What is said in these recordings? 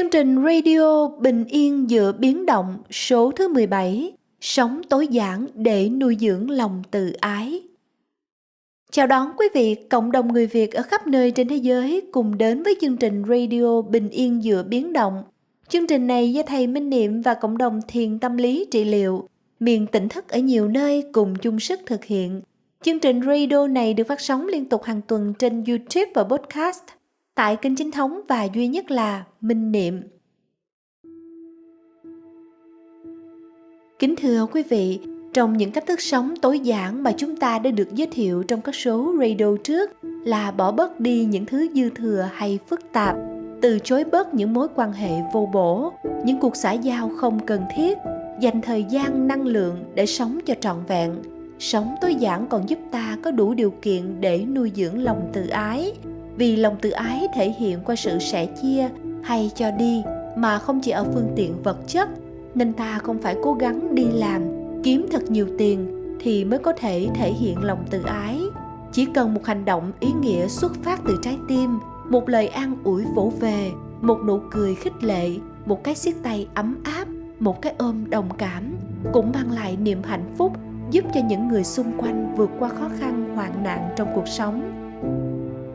Chương trình radio Bình yên giữa biến động số thứ 17 Sống tối giản để nuôi dưỡng lòng tự ái Chào đón quý vị, cộng đồng người Việt ở khắp nơi trên thế giới cùng đến với chương trình radio Bình yên giữa biến động. Chương trình này do Thầy Minh Niệm và cộng đồng thiền tâm lý trị liệu, miền tỉnh thức ở nhiều nơi cùng chung sức thực hiện. Chương trình radio này được phát sóng liên tục hàng tuần trên YouTube và podcast tại kênh chính thống và duy nhất là Minh Niệm. Kính thưa quý vị, trong những cách thức sống tối giản mà chúng ta đã được giới thiệu trong các số radio trước là bỏ bớt đi những thứ dư thừa hay phức tạp, từ chối bớt những mối quan hệ vô bổ, những cuộc xã giao không cần thiết, dành thời gian năng lượng để sống cho trọn vẹn. Sống tối giản còn giúp ta có đủ điều kiện để nuôi dưỡng lòng tự ái, vì lòng tự ái thể hiện qua sự sẻ chia hay cho đi mà không chỉ ở phương tiện vật chất, nên ta không phải cố gắng đi làm, kiếm thật nhiều tiền thì mới có thể thể hiện lòng tự ái. Chỉ cần một hành động ý nghĩa xuất phát từ trái tim, một lời an ủi vỗ về, một nụ cười khích lệ, một cái siết tay ấm áp, một cái ôm đồng cảm cũng mang lại niềm hạnh phúc, giúp cho những người xung quanh vượt qua khó khăn, hoạn nạn trong cuộc sống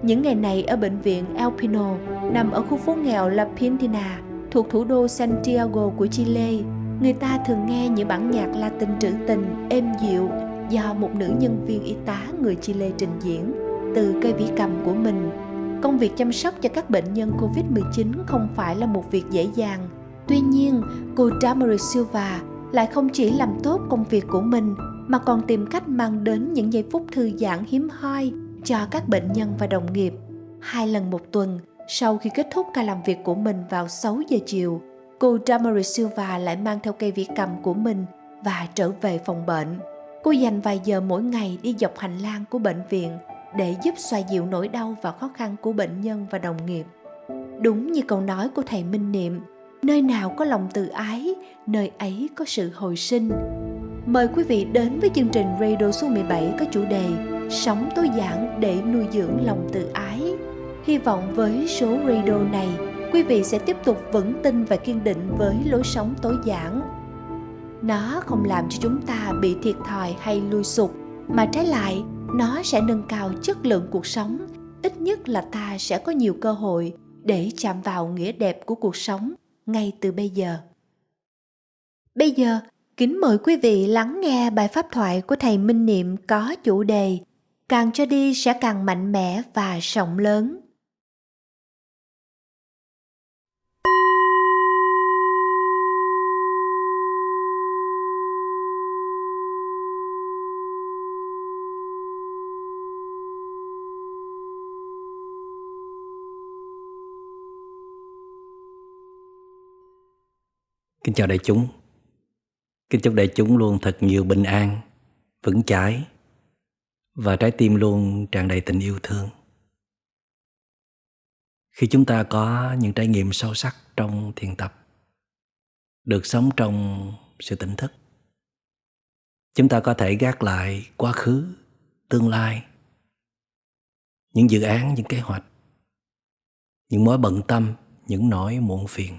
những ngày này ở bệnh viện El Pino nằm ở khu phố nghèo La Pintina thuộc thủ đô Santiago của Chile, người ta thường nghe những bản nhạc Latin trữ tình êm dịu do một nữ nhân viên y tá người Chile trình diễn từ cây vĩ cầm của mình. Công việc chăm sóc cho các bệnh nhân COVID-19 không phải là một việc dễ dàng. Tuy nhiên, cô Damaris Silva lại không chỉ làm tốt công việc của mình mà còn tìm cách mang đến những giây phút thư giãn hiếm hoi cho các bệnh nhân và đồng nghiệp. Hai lần một tuần, sau khi kết thúc ca làm việc của mình vào 6 giờ chiều, cô Damari Silva lại mang theo cây vĩ cầm của mình và trở về phòng bệnh. Cô dành vài giờ mỗi ngày đi dọc hành lang của bệnh viện để giúp xoa dịu nỗi đau và khó khăn của bệnh nhân và đồng nghiệp. Đúng như câu nói của thầy Minh Niệm, nơi nào có lòng từ ái, nơi ấy có sự hồi sinh. Mời quý vị đến với chương trình Radio số 17 có chủ đề Sống tối giản để nuôi dưỡng lòng tự ái. Hy vọng với số radio này, quý vị sẽ tiếp tục vững tin và kiên định với lối sống tối giản. Nó không làm cho chúng ta bị thiệt thòi hay lui sụp, mà trái lại, nó sẽ nâng cao chất lượng cuộc sống. Ít nhất là ta sẽ có nhiều cơ hội để chạm vào nghĩa đẹp của cuộc sống ngay từ bây giờ. Bây giờ, kính mời quý vị lắng nghe bài pháp thoại của thầy Minh Niệm có chủ đề càng cho đi sẽ càng mạnh mẽ và rộng lớn Kính chào đại chúng. Kính chúc đại chúng luôn thật nhiều bình an, vững chãi và trái tim luôn tràn đầy tình yêu thương. Khi chúng ta có những trải nghiệm sâu sắc trong thiền tập, được sống trong sự tỉnh thức, chúng ta có thể gác lại quá khứ, tương lai, những dự án, những kế hoạch, những mối bận tâm, những nỗi muộn phiền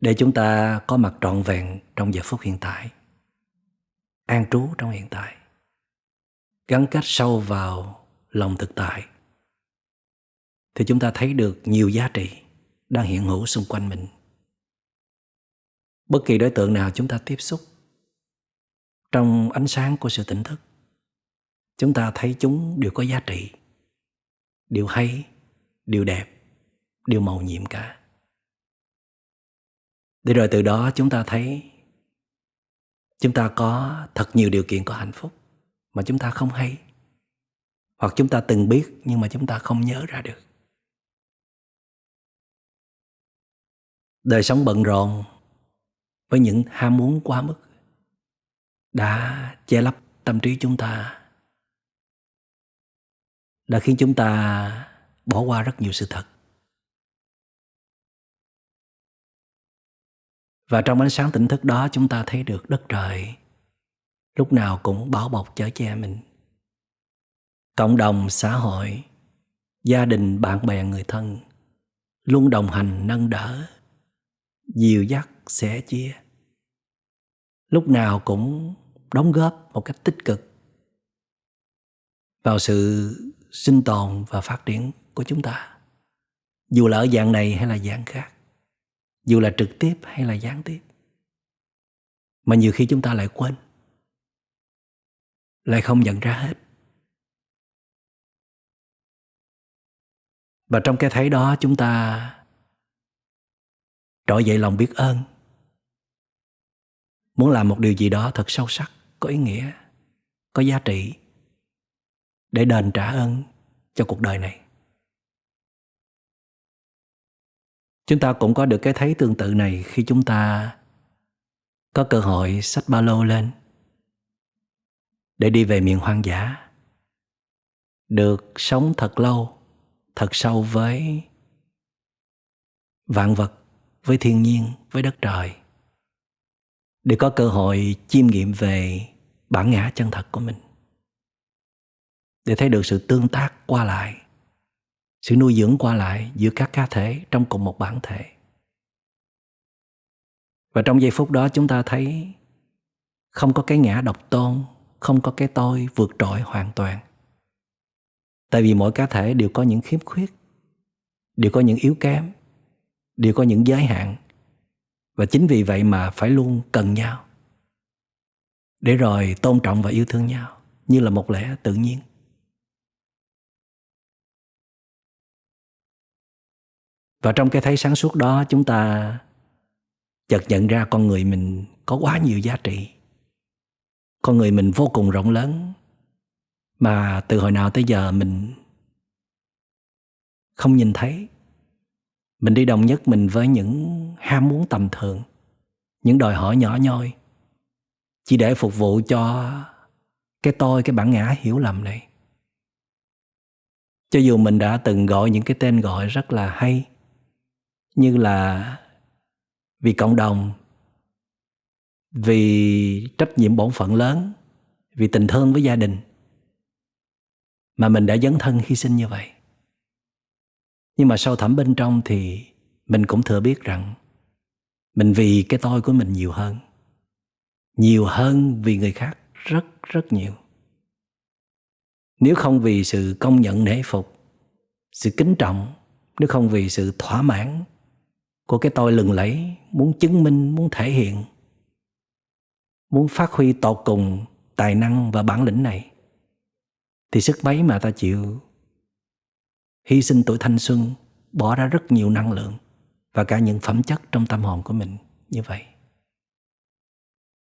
để chúng ta có mặt trọn vẹn trong giờ phút hiện tại, an trú trong hiện tại gắn kết sâu vào lòng thực tại, thì chúng ta thấy được nhiều giá trị đang hiện hữu xung quanh mình. Bất kỳ đối tượng nào chúng ta tiếp xúc trong ánh sáng của sự tỉnh thức, chúng ta thấy chúng đều có giá trị, điều hay, điều đẹp, điều màu nhiệm cả. Để rồi từ đó chúng ta thấy chúng ta có thật nhiều điều kiện có hạnh phúc mà chúng ta không hay. Hoặc chúng ta từng biết nhưng mà chúng ta không nhớ ra được. Đời sống bận rộn với những ham muốn quá mức đã che lấp tâm trí chúng ta, đã khiến chúng ta bỏ qua rất nhiều sự thật. Và trong ánh sáng tỉnh thức đó chúng ta thấy được đất trời lúc nào cũng bảo bọc chở che mình. Cộng đồng, xã hội, gia đình, bạn bè, người thân luôn đồng hành, nâng đỡ, dìu dắt, sẻ chia. Lúc nào cũng đóng góp một cách tích cực vào sự sinh tồn và phát triển của chúng ta. Dù là ở dạng này hay là dạng khác, dù là trực tiếp hay là gián tiếp, mà nhiều khi chúng ta lại quên lại không nhận ra hết. Và trong cái thấy đó, chúng ta trỗi dậy lòng biết ơn. Muốn làm một điều gì đó thật sâu sắc, có ý nghĩa, có giá trị, để đền trả ơn cho cuộc đời này. Chúng ta cũng có được cái thấy tương tự này khi chúng ta có cơ hội xách ba lô lên để đi về miền hoang dã. Được sống thật lâu, thật sâu với vạn vật, với thiên nhiên, với đất trời. Để có cơ hội chiêm nghiệm về bản ngã chân thật của mình. Để thấy được sự tương tác qua lại, sự nuôi dưỡng qua lại giữa các cá thể trong cùng một bản thể. Và trong giây phút đó chúng ta thấy không có cái ngã độc tôn không có cái tôi vượt trội hoàn toàn. Tại vì mỗi cá thể đều có những khiếm khuyết, đều có những yếu kém, đều có những giới hạn. Và chính vì vậy mà phải luôn cần nhau để rồi tôn trọng và yêu thương nhau như là một lẽ tự nhiên. Và trong cái thấy sáng suốt đó, chúng ta chợt nhận ra con người mình có quá nhiều giá trị con người mình vô cùng rộng lớn. Mà từ hồi nào tới giờ mình không nhìn thấy. Mình đi đồng nhất mình với những ham muốn tầm thường, những đòi hỏi nhỏ nhoi, chỉ để phục vụ cho cái tôi, cái bản ngã hiểu lầm này. Cho dù mình đã từng gọi những cái tên gọi rất là hay, như là vì cộng đồng vì trách nhiệm bổn phận lớn, vì tình thương với gia đình, mà mình đã dấn thân hy sinh như vậy. Nhưng mà sâu thẳm bên trong thì mình cũng thừa biết rằng mình vì cái tôi của mình nhiều hơn nhiều hơn vì người khác rất rất nhiều. Nếu không vì sự công nhận nể phục, sự kính trọng, nếu không vì sự thỏa mãn của cái tôi lừng lẫy muốn chứng minh, muốn thể hiện muốn phát huy tột cùng tài năng và bản lĩnh này, thì sức mấy mà ta chịu? Hy sinh tuổi thanh xuân, bỏ ra rất nhiều năng lượng và cả những phẩm chất trong tâm hồn của mình như vậy.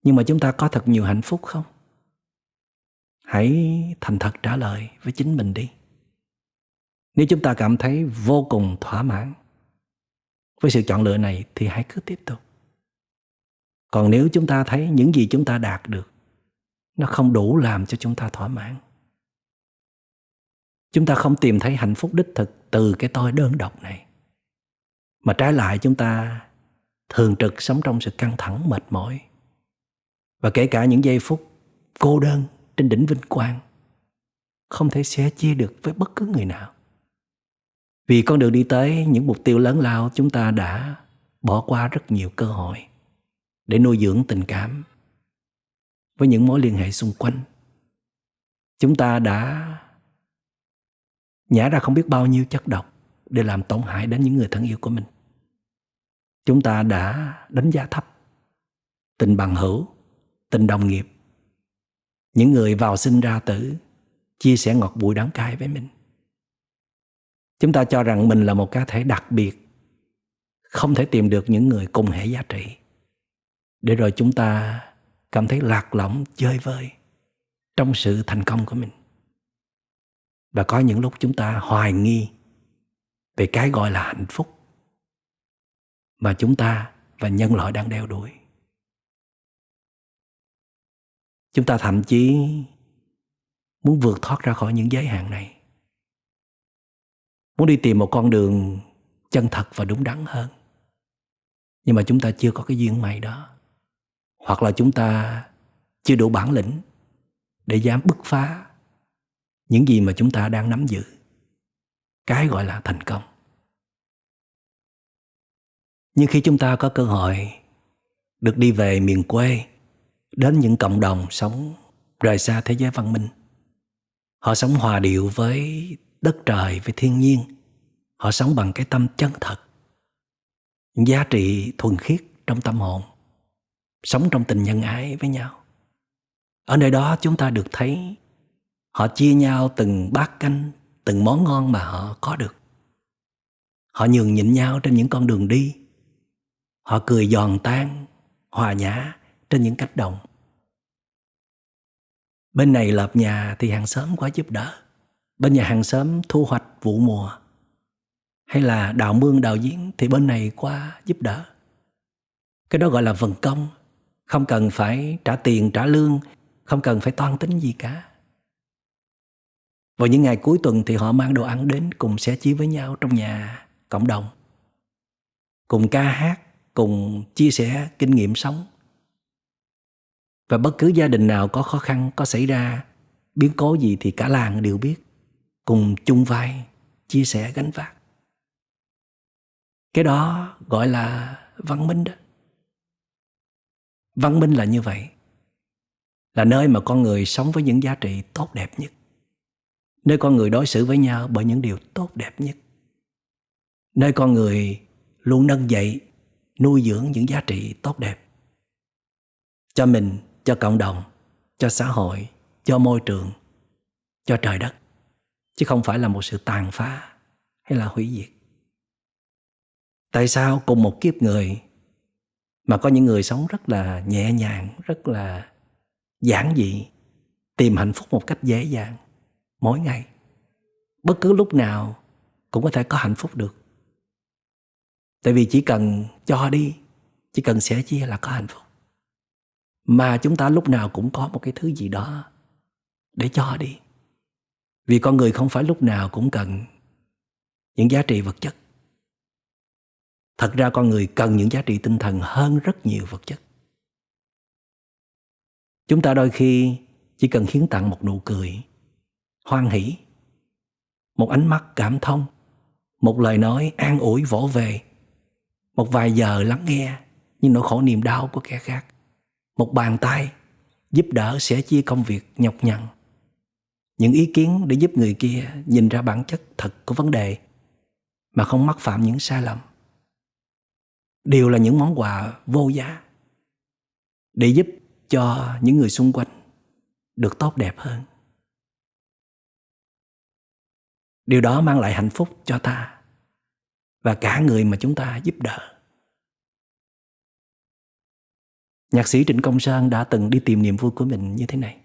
Nhưng mà chúng ta có thật nhiều hạnh phúc không? Hãy thành thật trả lời với chính mình đi. Nếu chúng ta cảm thấy vô cùng thỏa mãn với sự chọn lựa này thì hãy cứ tiếp tục còn nếu chúng ta thấy những gì chúng ta đạt được, nó không đủ làm cho chúng ta thỏa mãn. Chúng ta không tìm thấy hạnh phúc đích thực từ cái tôi đơn độc này. Mà trái lại chúng ta thường trực sống trong sự căng thẳng, mệt mỏi. Và kể cả những giây phút cô đơn trên đỉnh vinh quang, không thể sẻ chia được với bất cứ người nào. Vì con đường đi tới những mục tiêu lớn lao, chúng ta đã bỏ qua rất nhiều cơ hội để nuôi dưỡng tình cảm với những mối liên hệ xung quanh. Chúng ta đã nhả ra không biết bao nhiêu chất độc để làm tổn hại đến những người thân yêu của mình. Chúng ta đã đánh giá thấp tình bằng hữu, tình đồng nghiệp. Những người vào sinh ra tử chia sẻ ngọt bụi đắng cay với mình. Chúng ta cho rằng mình là một cá thể đặc biệt, không thể tìm được những người cùng hệ giá trị để rồi chúng ta cảm thấy lạc lõng, chơi vơi trong sự thành công của mình. Và có những lúc chúng ta hoài nghi về cái gọi là hạnh phúc mà chúng ta và nhân loại đang đeo đuổi. Chúng ta thậm chí muốn vượt thoát ra khỏi những giới hạn này. Muốn đi tìm một con đường chân thật và đúng đắn hơn. Nhưng mà chúng ta chưa có cái duyên may đó hoặc là chúng ta chưa đủ bản lĩnh để dám bứt phá những gì mà chúng ta đang nắm giữ. Cái gọi là thành công. Nhưng khi chúng ta có cơ hội được đi về miền quê, đến những cộng đồng sống rời xa thế giới văn minh, họ sống hòa điệu với đất trời, với thiên nhiên, họ sống bằng cái tâm chân thật, những giá trị thuần khiết trong tâm hồn sống trong tình nhân ái với nhau. Ở nơi đó chúng ta được thấy họ chia nhau từng bát canh, từng món ngon mà họ có được. Họ nhường nhịn nhau trên những con đường đi. Họ cười giòn tan, hòa nhã trên những cánh đồng. Bên này lập nhà thì hàng xóm quá giúp đỡ. Bên nhà hàng xóm thu hoạch vụ mùa. Hay là đào mương đào giếng thì bên này qua giúp đỡ. Cái đó gọi là vần công không cần phải trả tiền, trả lương, không cần phải toan tính gì cả. Vào những ngày cuối tuần thì họ mang đồ ăn đến cùng sẻ chia với nhau trong nhà cộng đồng. Cùng ca hát, cùng chia sẻ kinh nghiệm sống. Và bất cứ gia đình nào có khó khăn, có xảy ra biến cố gì thì cả làng đều biết. Cùng chung vai, chia sẻ gánh vác. Cái đó gọi là văn minh đó văn minh là như vậy. Là nơi mà con người sống với những giá trị tốt đẹp nhất. Nơi con người đối xử với nhau bởi những điều tốt đẹp nhất. Nơi con người luôn nâng dậy, nuôi dưỡng những giá trị tốt đẹp. Cho mình, cho cộng đồng, cho xã hội, cho môi trường, cho trời đất. Chứ không phải là một sự tàn phá hay là hủy diệt. Tại sao cùng một kiếp người mà có những người sống rất là nhẹ nhàng, rất là giản dị, tìm hạnh phúc một cách dễ dàng mỗi ngày. Bất cứ lúc nào cũng có thể có hạnh phúc được. Tại vì chỉ cần cho đi, chỉ cần sẻ chia là có hạnh phúc. Mà chúng ta lúc nào cũng có một cái thứ gì đó để cho đi. Vì con người không phải lúc nào cũng cần những giá trị vật chất thật ra con người cần những giá trị tinh thần hơn rất nhiều vật chất. Chúng ta đôi khi chỉ cần hiến tặng một nụ cười, hoan hỷ, một ánh mắt cảm thông, một lời nói an ủi vỗ về, một vài giờ lắng nghe những nỗi khổ niềm đau của kẻ khác, một bàn tay giúp đỡ sẻ chia công việc nhọc nhằn. Những ý kiến để giúp người kia nhìn ra bản chất thật của vấn đề mà không mắc phạm những sai lầm đều là những món quà vô giá để giúp cho những người xung quanh được tốt đẹp hơn. Điều đó mang lại hạnh phúc cho ta và cả người mà chúng ta giúp đỡ. Nhạc sĩ trịnh công sơn đã từng đi tìm niềm vui của mình như thế này.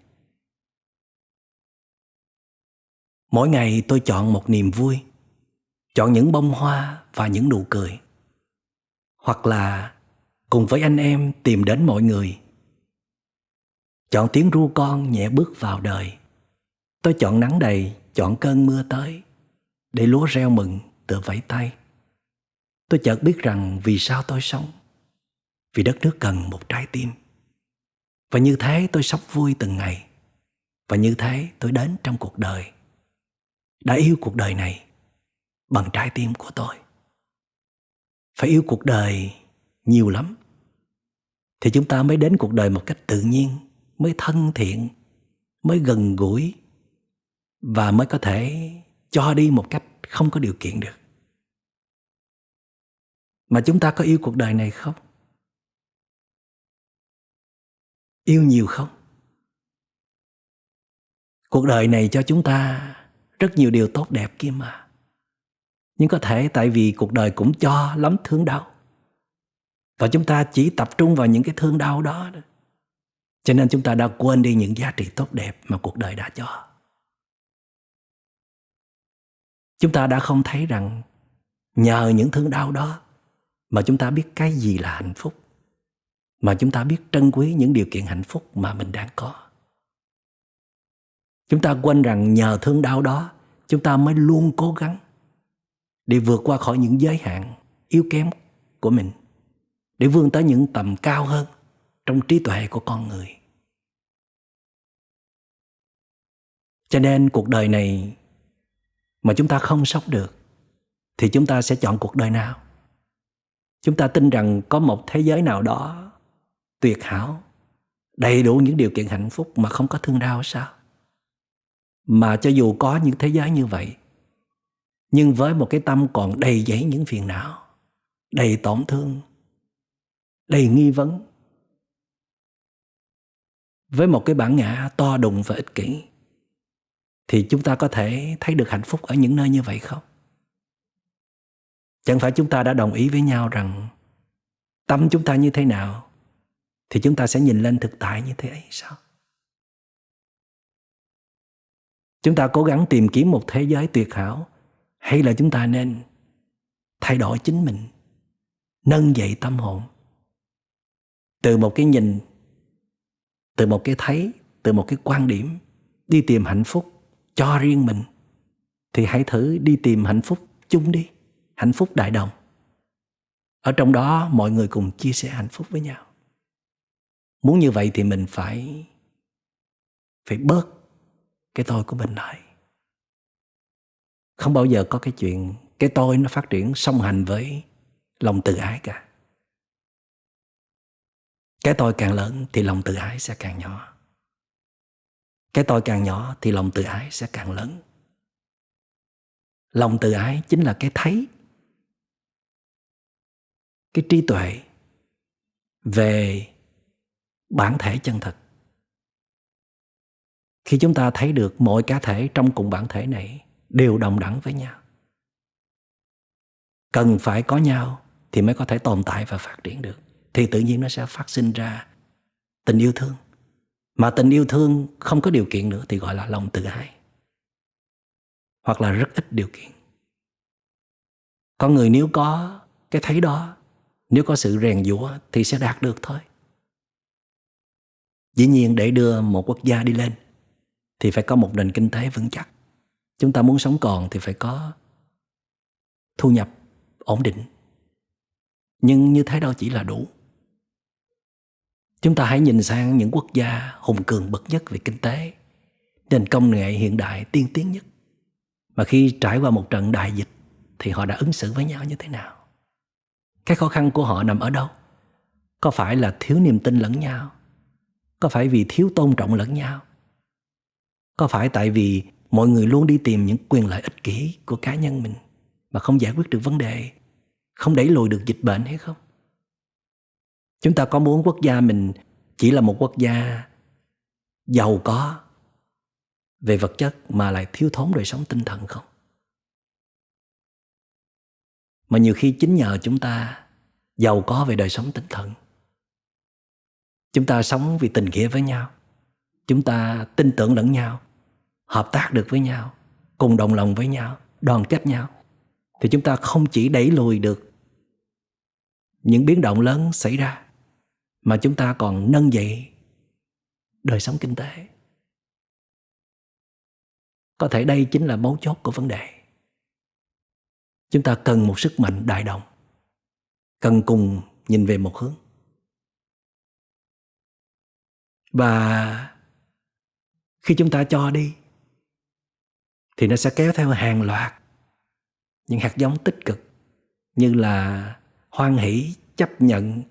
Mỗi ngày tôi chọn một niềm vui, chọn những bông hoa và những nụ cười hoặc là cùng với anh em tìm đến mọi người. Chọn tiếng ru con nhẹ bước vào đời. Tôi chọn nắng đầy, chọn cơn mưa tới, để lúa reo mừng tựa vẫy tay. Tôi chợt biết rằng vì sao tôi sống, vì đất nước cần một trái tim. Và như thế tôi sống vui từng ngày, và như thế tôi đến trong cuộc đời. Đã yêu cuộc đời này bằng trái tim của tôi phải yêu cuộc đời nhiều lắm. Thì chúng ta mới đến cuộc đời một cách tự nhiên, mới thân thiện, mới gần gũi và mới có thể cho đi một cách không có điều kiện được. Mà chúng ta có yêu cuộc đời này không? Yêu nhiều không? Cuộc đời này cho chúng ta rất nhiều điều tốt đẹp kia mà nhưng có thể tại vì cuộc đời cũng cho lắm thương đau. Và chúng ta chỉ tập trung vào những cái thương đau đó. Cho nên chúng ta đã quên đi những giá trị tốt đẹp mà cuộc đời đã cho. Chúng ta đã không thấy rằng nhờ những thương đau đó mà chúng ta biết cái gì là hạnh phúc, mà chúng ta biết trân quý những điều kiện hạnh phúc mà mình đang có. Chúng ta quên rằng nhờ thương đau đó, chúng ta mới luôn cố gắng để vượt qua khỏi những giới hạn yếu kém của mình, để vươn tới những tầm cao hơn trong trí tuệ của con người. Cho nên cuộc đời này mà chúng ta không sống được thì chúng ta sẽ chọn cuộc đời nào? Chúng ta tin rằng có một thế giới nào đó tuyệt hảo, đầy đủ những điều kiện hạnh phúc mà không có thương đau sao? Mà cho dù có những thế giới như vậy nhưng với một cái tâm còn đầy dẫy những phiền não, đầy tổn thương, đầy nghi vấn, với một cái bản ngã to đùng và ích kỷ, thì chúng ta có thể thấy được hạnh phúc ở những nơi như vậy không? Chẳng phải chúng ta đã đồng ý với nhau rằng tâm chúng ta như thế nào, thì chúng ta sẽ nhìn lên thực tại như thế ấy sao? Chúng ta cố gắng tìm kiếm một thế giới tuyệt hảo hay là chúng ta nên thay đổi chính mình, nâng dậy tâm hồn từ một cái nhìn, từ một cái thấy, từ một cái quan điểm, đi tìm hạnh phúc cho riêng mình. Thì hãy thử đi tìm hạnh phúc chung đi, hạnh phúc đại đồng. Ở trong đó, mọi người cùng chia sẻ hạnh phúc với nhau. Muốn như vậy thì mình phải phải bớt cái tôi của mình lại không bao giờ có cái chuyện cái tôi nó phát triển song hành với lòng tự ái cả. Cái tôi càng lớn thì lòng tự ái sẽ càng nhỏ. Cái tôi càng nhỏ thì lòng tự ái sẽ càng lớn. Lòng tự ái chính là cái thấy, cái trí tuệ về bản thể chân thật. Khi chúng ta thấy được mọi cá thể trong cùng bản thể này đều đồng đẳng với nhau. Cần phải có nhau thì mới có thể tồn tại và phát triển được, thì tự nhiên nó sẽ phát sinh ra tình yêu thương. Mà tình yêu thương không có điều kiện nữa thì gọi là lòng tự ái hoặc là rất ít điều kiện. Con người nếu có cái thấy đó, nếu có sự rèn giũa thì sẽ đạt được thôi. Dĩ nhiên để đưa một quốc gia đi lên thì phải có một nền kinh tế vững chắc chúng ta muốn sống còn thì phải có thu nhập ổn định. Nhưng như thế đâu chỉ là đủ. Chúng ta hãy nhìn sang những quốc gia hùng cường bậc nhất về kinh tế. Nền công nghệ hiện đại tiên tiến nhất. Mà khi trải qua một trận đại dịch thì họ đã ứng xử với nhau như thế nào? Cái khó khăn của họ nằm ở đâu? Có phải là thiếu niềm tin lẫn nhau? Có phải vì thiếu tôn trọng lẫn nhau? Có phải tại vì mọi người luôn đi tìm những quyền lợi ích kỷ của cá nhân mình mà không giải quyết được vấn đề, không đẩy lùi được dịch bệnh hay không? Chúng ta có muốn quốc gia mình chỉ là một quốc gia giàu có về vật chất mà lại thiếu thốn đời sống tinh thần không? Mà nhiều khi chính nhờ chúng ta giàu có về đời sống tinh thần. Chúng ta sống vì tình nghĩa với nhau. Chúng ta tin tưởng lẫn nhau hợp tác được với nhau, cùng đồng lòng với nhau, đoàn kết nhau, thì chúng ta không chỉ đẩy lùi được những biến động lớn xảy ra, mà chúng ta còn nâng dậy đời sống kinh tế. Có thể đây chính là mấu chốt của vấn đề. Chúng ta cần một sức mạnh đại đồng, cần cùng nhìn về một hướng. Và khi chúng ta cho đi thì nó sẽ kéo theo hàng loạt những hạt giống tích cực, như là hoan hỷ, chấp nhận,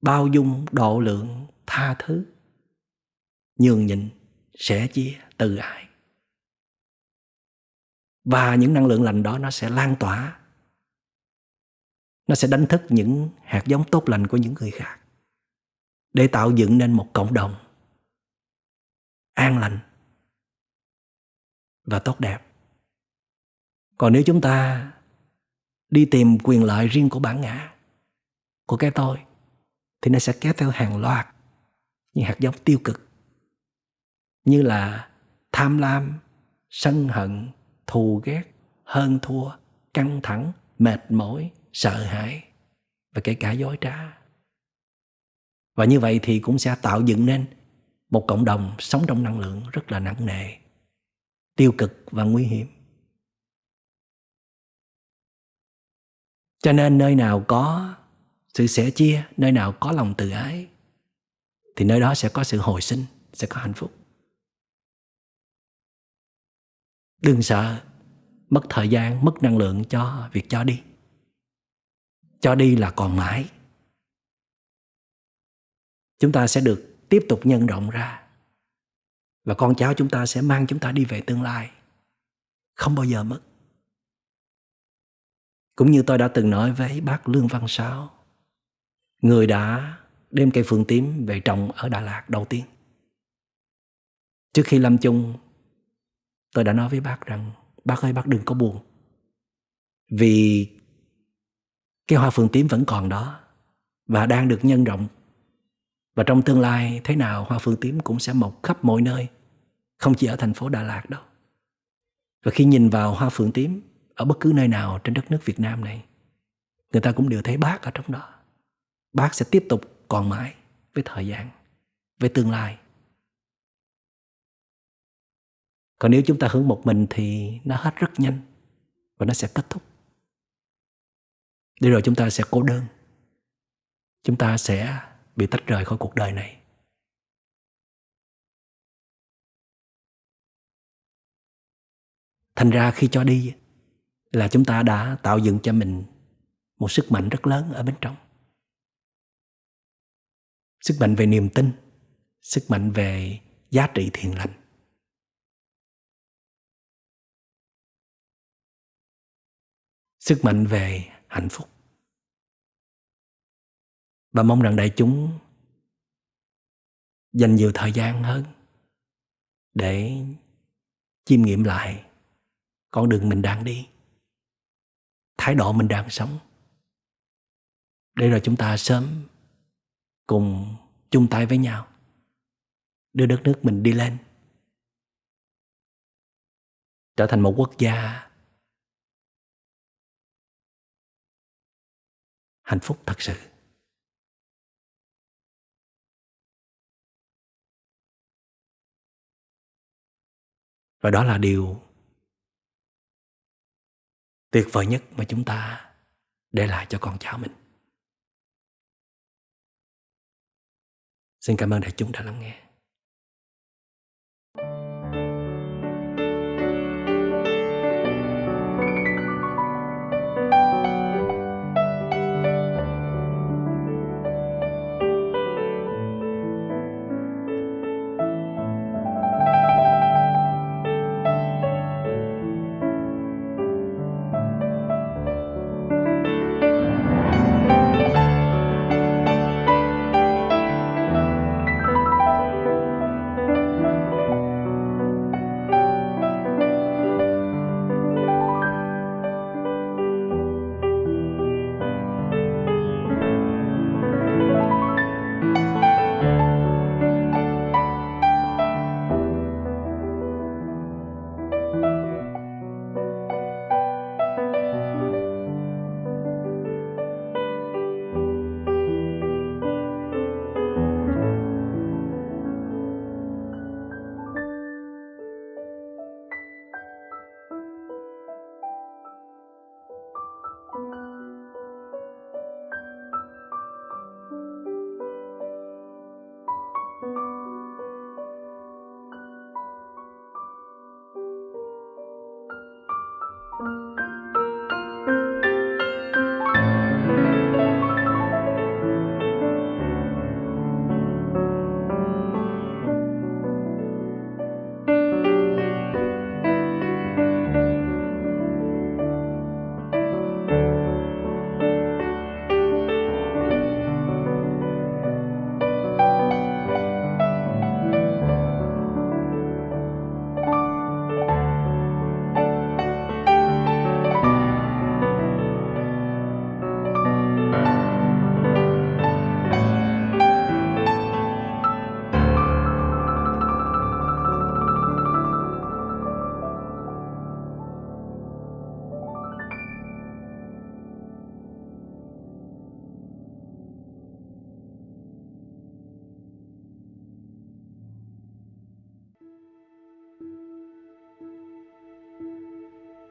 bao dung, độ lượng, tha thứ. Nhường nhịn sẻ chia từ ái và những năng lượng lành đó nó sẽ lan tỏa. Nó sẽ đánh thức những hạt giống tốt lành của những người khác, để tạo dựng nên một cộng đồng an lành và tốt đẹp. Còn nếu chúng ta đi tìm quyền lợi riêng của bản ngã, của cái tôi, thì nó sẽ kéo theo hàng loạt những hạt giống tiêu cực, như là tham lam, sân hận, thù ghét, hơn thua, căng thẳng, mệt mỏi, sợ hãi và kể cả dối trá. Và như vậy thì cũng sẽ tạo dựng nên một cộng đồng sống trong năng lượng rất là nặng nề tiêu cực và nguy hiểm. Cho nên nơi nào có sự sẻ chia, nơi nào có lòng từ ái, thì nơi đó sẽ có sự hồi sinh, sẽ có hạnh phúc. Đừng sợ mất thời gian, mất năng lượng cho việc cho đi. Cho đi là còn mãi. Chúng ta sẽ được tiếp tục nhân rộng ra và con cháu chúng ta sẽ mang chúng ta đi về tương lai. Không bao giờ mất. Cũng như tôi đã từng nói với bác lương văn sáu, người đã đem cây phượng tím về trồng ở đà lạt đầu tiên. Trước khi lâm chung, tôi đã nói với bác rằng, bác ơi, bác đừng có buồn. Vì cái hoa phượng tím vẫn còn đó và đang được nhân rộng và trong tương lai, thế nào hoa phượng tím cũng sẽ mọc khắp mọi nơi, không chỉ ở thành phố Đà Lạt đâu. Và khi nhìn vào hoa phượng tím ở bất cứ nơi nào trên đất nước Việt Nam này, người ta cũng đều thấy bác ở trong đó. Bác sẽ tiếp tục còn mãi với thời gian, với tương lai. Còn nếu chúng ta hướng một mình thì nó hết rất nhanh và nó sẽ kết thúc. Để rồi chúng ta sẽ cô đơn. Chúng ta sẽ bị tách rời khỏi cuộc đời này. Thành ra khi cho đi là chúng ta đã tạo dựng cho mình một sức mạnh rất lớn ở bên trong. Sức mạnh về niềm tin, sức mạnh về giá trị thiền lành. Sức mạnh về hạnh phúc và mong rằng đại chúng dành nhiều thời gian hơn để chiêm nghiệm lại con đường mình đang đi, thái độ mình đang sống. Để rồi chúng ta sớm cùng chung tay với nhau, đưa đất nước mình đi lên, trở thành một quốc gia hạnh phúc thật sự. Và đó là điều tuyệt vời nhất mà chúng ta để lại cho con cháu mình. Xin cảm ơn đại chúng đã lắng nghe.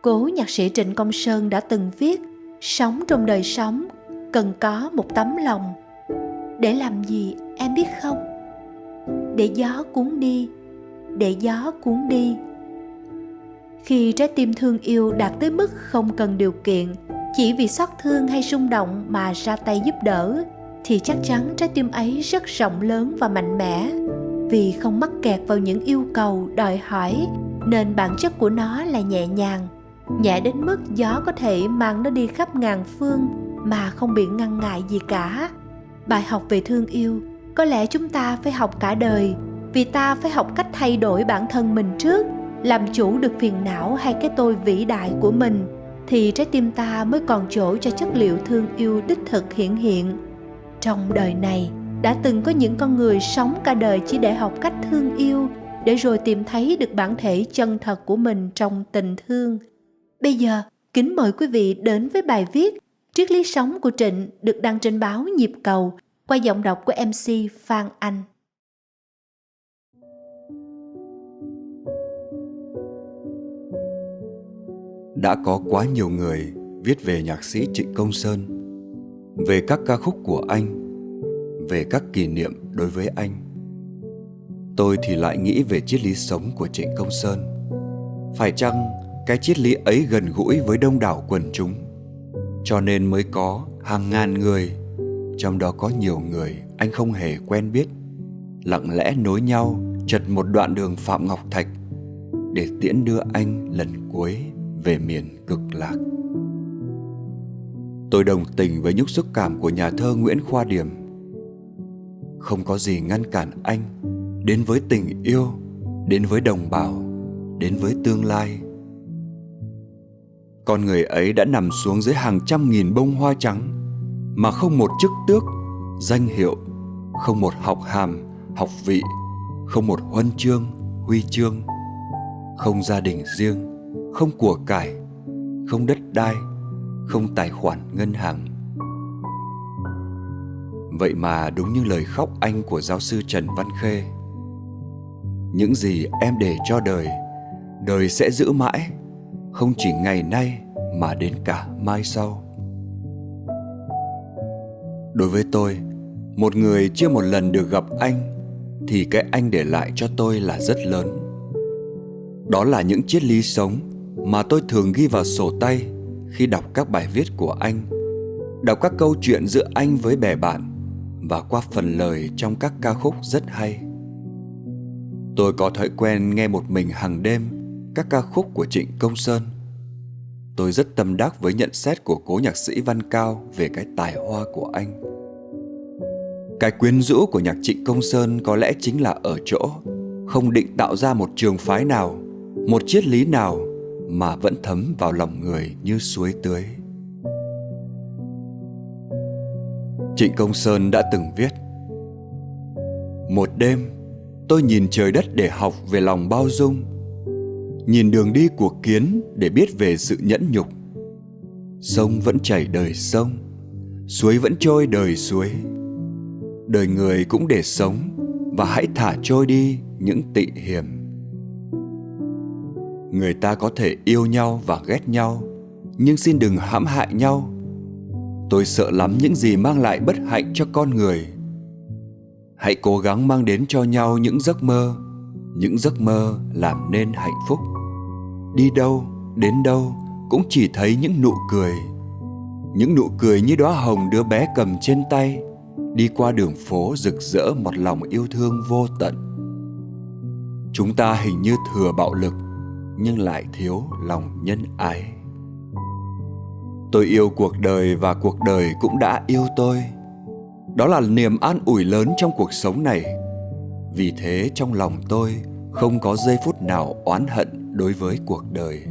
Cố nhạc sĩ Trịnh Công Sơn đã từng viết Sống trong đời sống cần có một tấm lòng. Để làm gì em biết không? Để gió cuốn đi, để gió cuốn đi. Khi trái tim thương yêu đạt tới mức không cần điều kiện chỉ vì xót thương hay rung động mà ra tay giúp đỡ thì chắc chắn trái tim ấy rất rộng lớn và mạnh mẽ. Vì không mắc kẹt vào những yêu cầu đòi hỏi nên bản chất của nó là nhẹ nhàng nhẹ đến mức gió có thể mang nó đi khắp ngàn phương mà không bị ngăn ngại gì cả. Bài học về thương yêu, có lẽ chúng ta phải học cả đời, vì ta phải học cách thay đổi bản thân mình trước, làm chủ được phiền não hay cái tôi vĩ đại của mình, thì trái tim ta mới còn chỗ cho chất liệu thương yêu đích thực hiện hiện. Trong đời này, đã từng có những con người sống cả đời chỉ để học cách thương yêu, để rồi tìm thấy được bản thể chân thật của mình trong tình thương bây giờ kính mời quý vị đến với bài viết triết lý sống của trịnh được đăng trên báo nhịp cầu qua giọng đọc của mc phan anh đã có quá nhiều người viết về nhạc sĩ Trịnh Công Sơn, về các ca khúc của anh, về các kỷ niệm đối với anh. Tôi thì lại nghĩ về triết lý sống của Trịnh Công Sơn. Phải chăng cái triết lý ấy gần gũi với đông đảo quần chúng, cho nên mới có hàng ngàn người, trong đó có nhiều người anh không hề quen biết, lặng lẽ nối nhau chật một đoạn đường Phạm Ngọc Thạch để tiễn đưa anh lần cuối về miền cực lạc. Tôi đồng tình với nhúc xúc cảm của nhà thơ nguyễn khoa điểm. Không có gì ngăn cản anh đến với tình yêu đến với đồng bào đến với tương lai con người ấy đã nằm xuống dưới hàng trăm nghìn bông hoa trắng, mà không một chức tước, danh hiệu, không một học hàm, học vị, không một huân chương, huy chương, không gia đình riêng, không của cải, không đất đai, không tài khoản ngân hàng. Vậy mà đúng như lời khóc anh của giáo sư trần văn khê, những gì em để cho đời đời sẽ giữ mãi không chỉ ngày nay mà đến cả mai sau. Đối với tôi, một người chưa một lần được gặp anh thì cái anh để lại cho tôi là rất lớn. Đó là những triết lý sống mà tôi thường ghi vào sổ tay khi đọc các bài viết của anh, đọc các câu chuyện giữa anh với bè bạn và qua phần lời trong các ca khúc rất hay. Tôi có thói quen nghe một mình hàng đêm các ca khúc của trịnh công sơn. Tôi rất tâm đắc với nhận xét của cố nhạc sĩ văn cao về cái tài hoa của anh. Cái quyến rũ của nhạc trịnh công sơn có lẽ chính là ở chỗ không định tạo ra một trường phái nào, một triết lý nào mà vẫn thấm vào lòng người như suối tưới. Trịnh công sơn đã từng viết, một đêm, tôi nhìn trời đất để học về lòng bao dung nhìn đường đi của kiến để biết về sự nhẫn nhục. Sông vẫn chảy đời sông, suối vẫn trôi đời suối. Đời người cũng để sống và hãy thả trôi đi những tị hiểm. Người ta có thể yêu nhau và ghét nhau, nhưng xin đừng hãm hại nhau. Tôi sợ lắm những gì mang lại bất hạnh cho con người. Hãy cố gắng mang đến cho nhau những giấc mơ những giấc mơ làm nên hạnh phúc. Đi đâu, đến đâu cũng chỉ thấy những nụ cười. Những nụ cười như đóa hồng đứa bé cầm trên tay, đi qua đường phố rực rỡ một lòng yêu thương vô tận. Chúng ta hình như thừa bạo lực, nhưng lại thiếu lòng nhân ái. Tôi yêu cuộc đời và cuộc đời cũng đã yêu tôi. Đó là niềm an ủi lớn trong cuộc sống này vì thế trong lòng tôi không có giây phút nào oán hận đối với cuộc đời.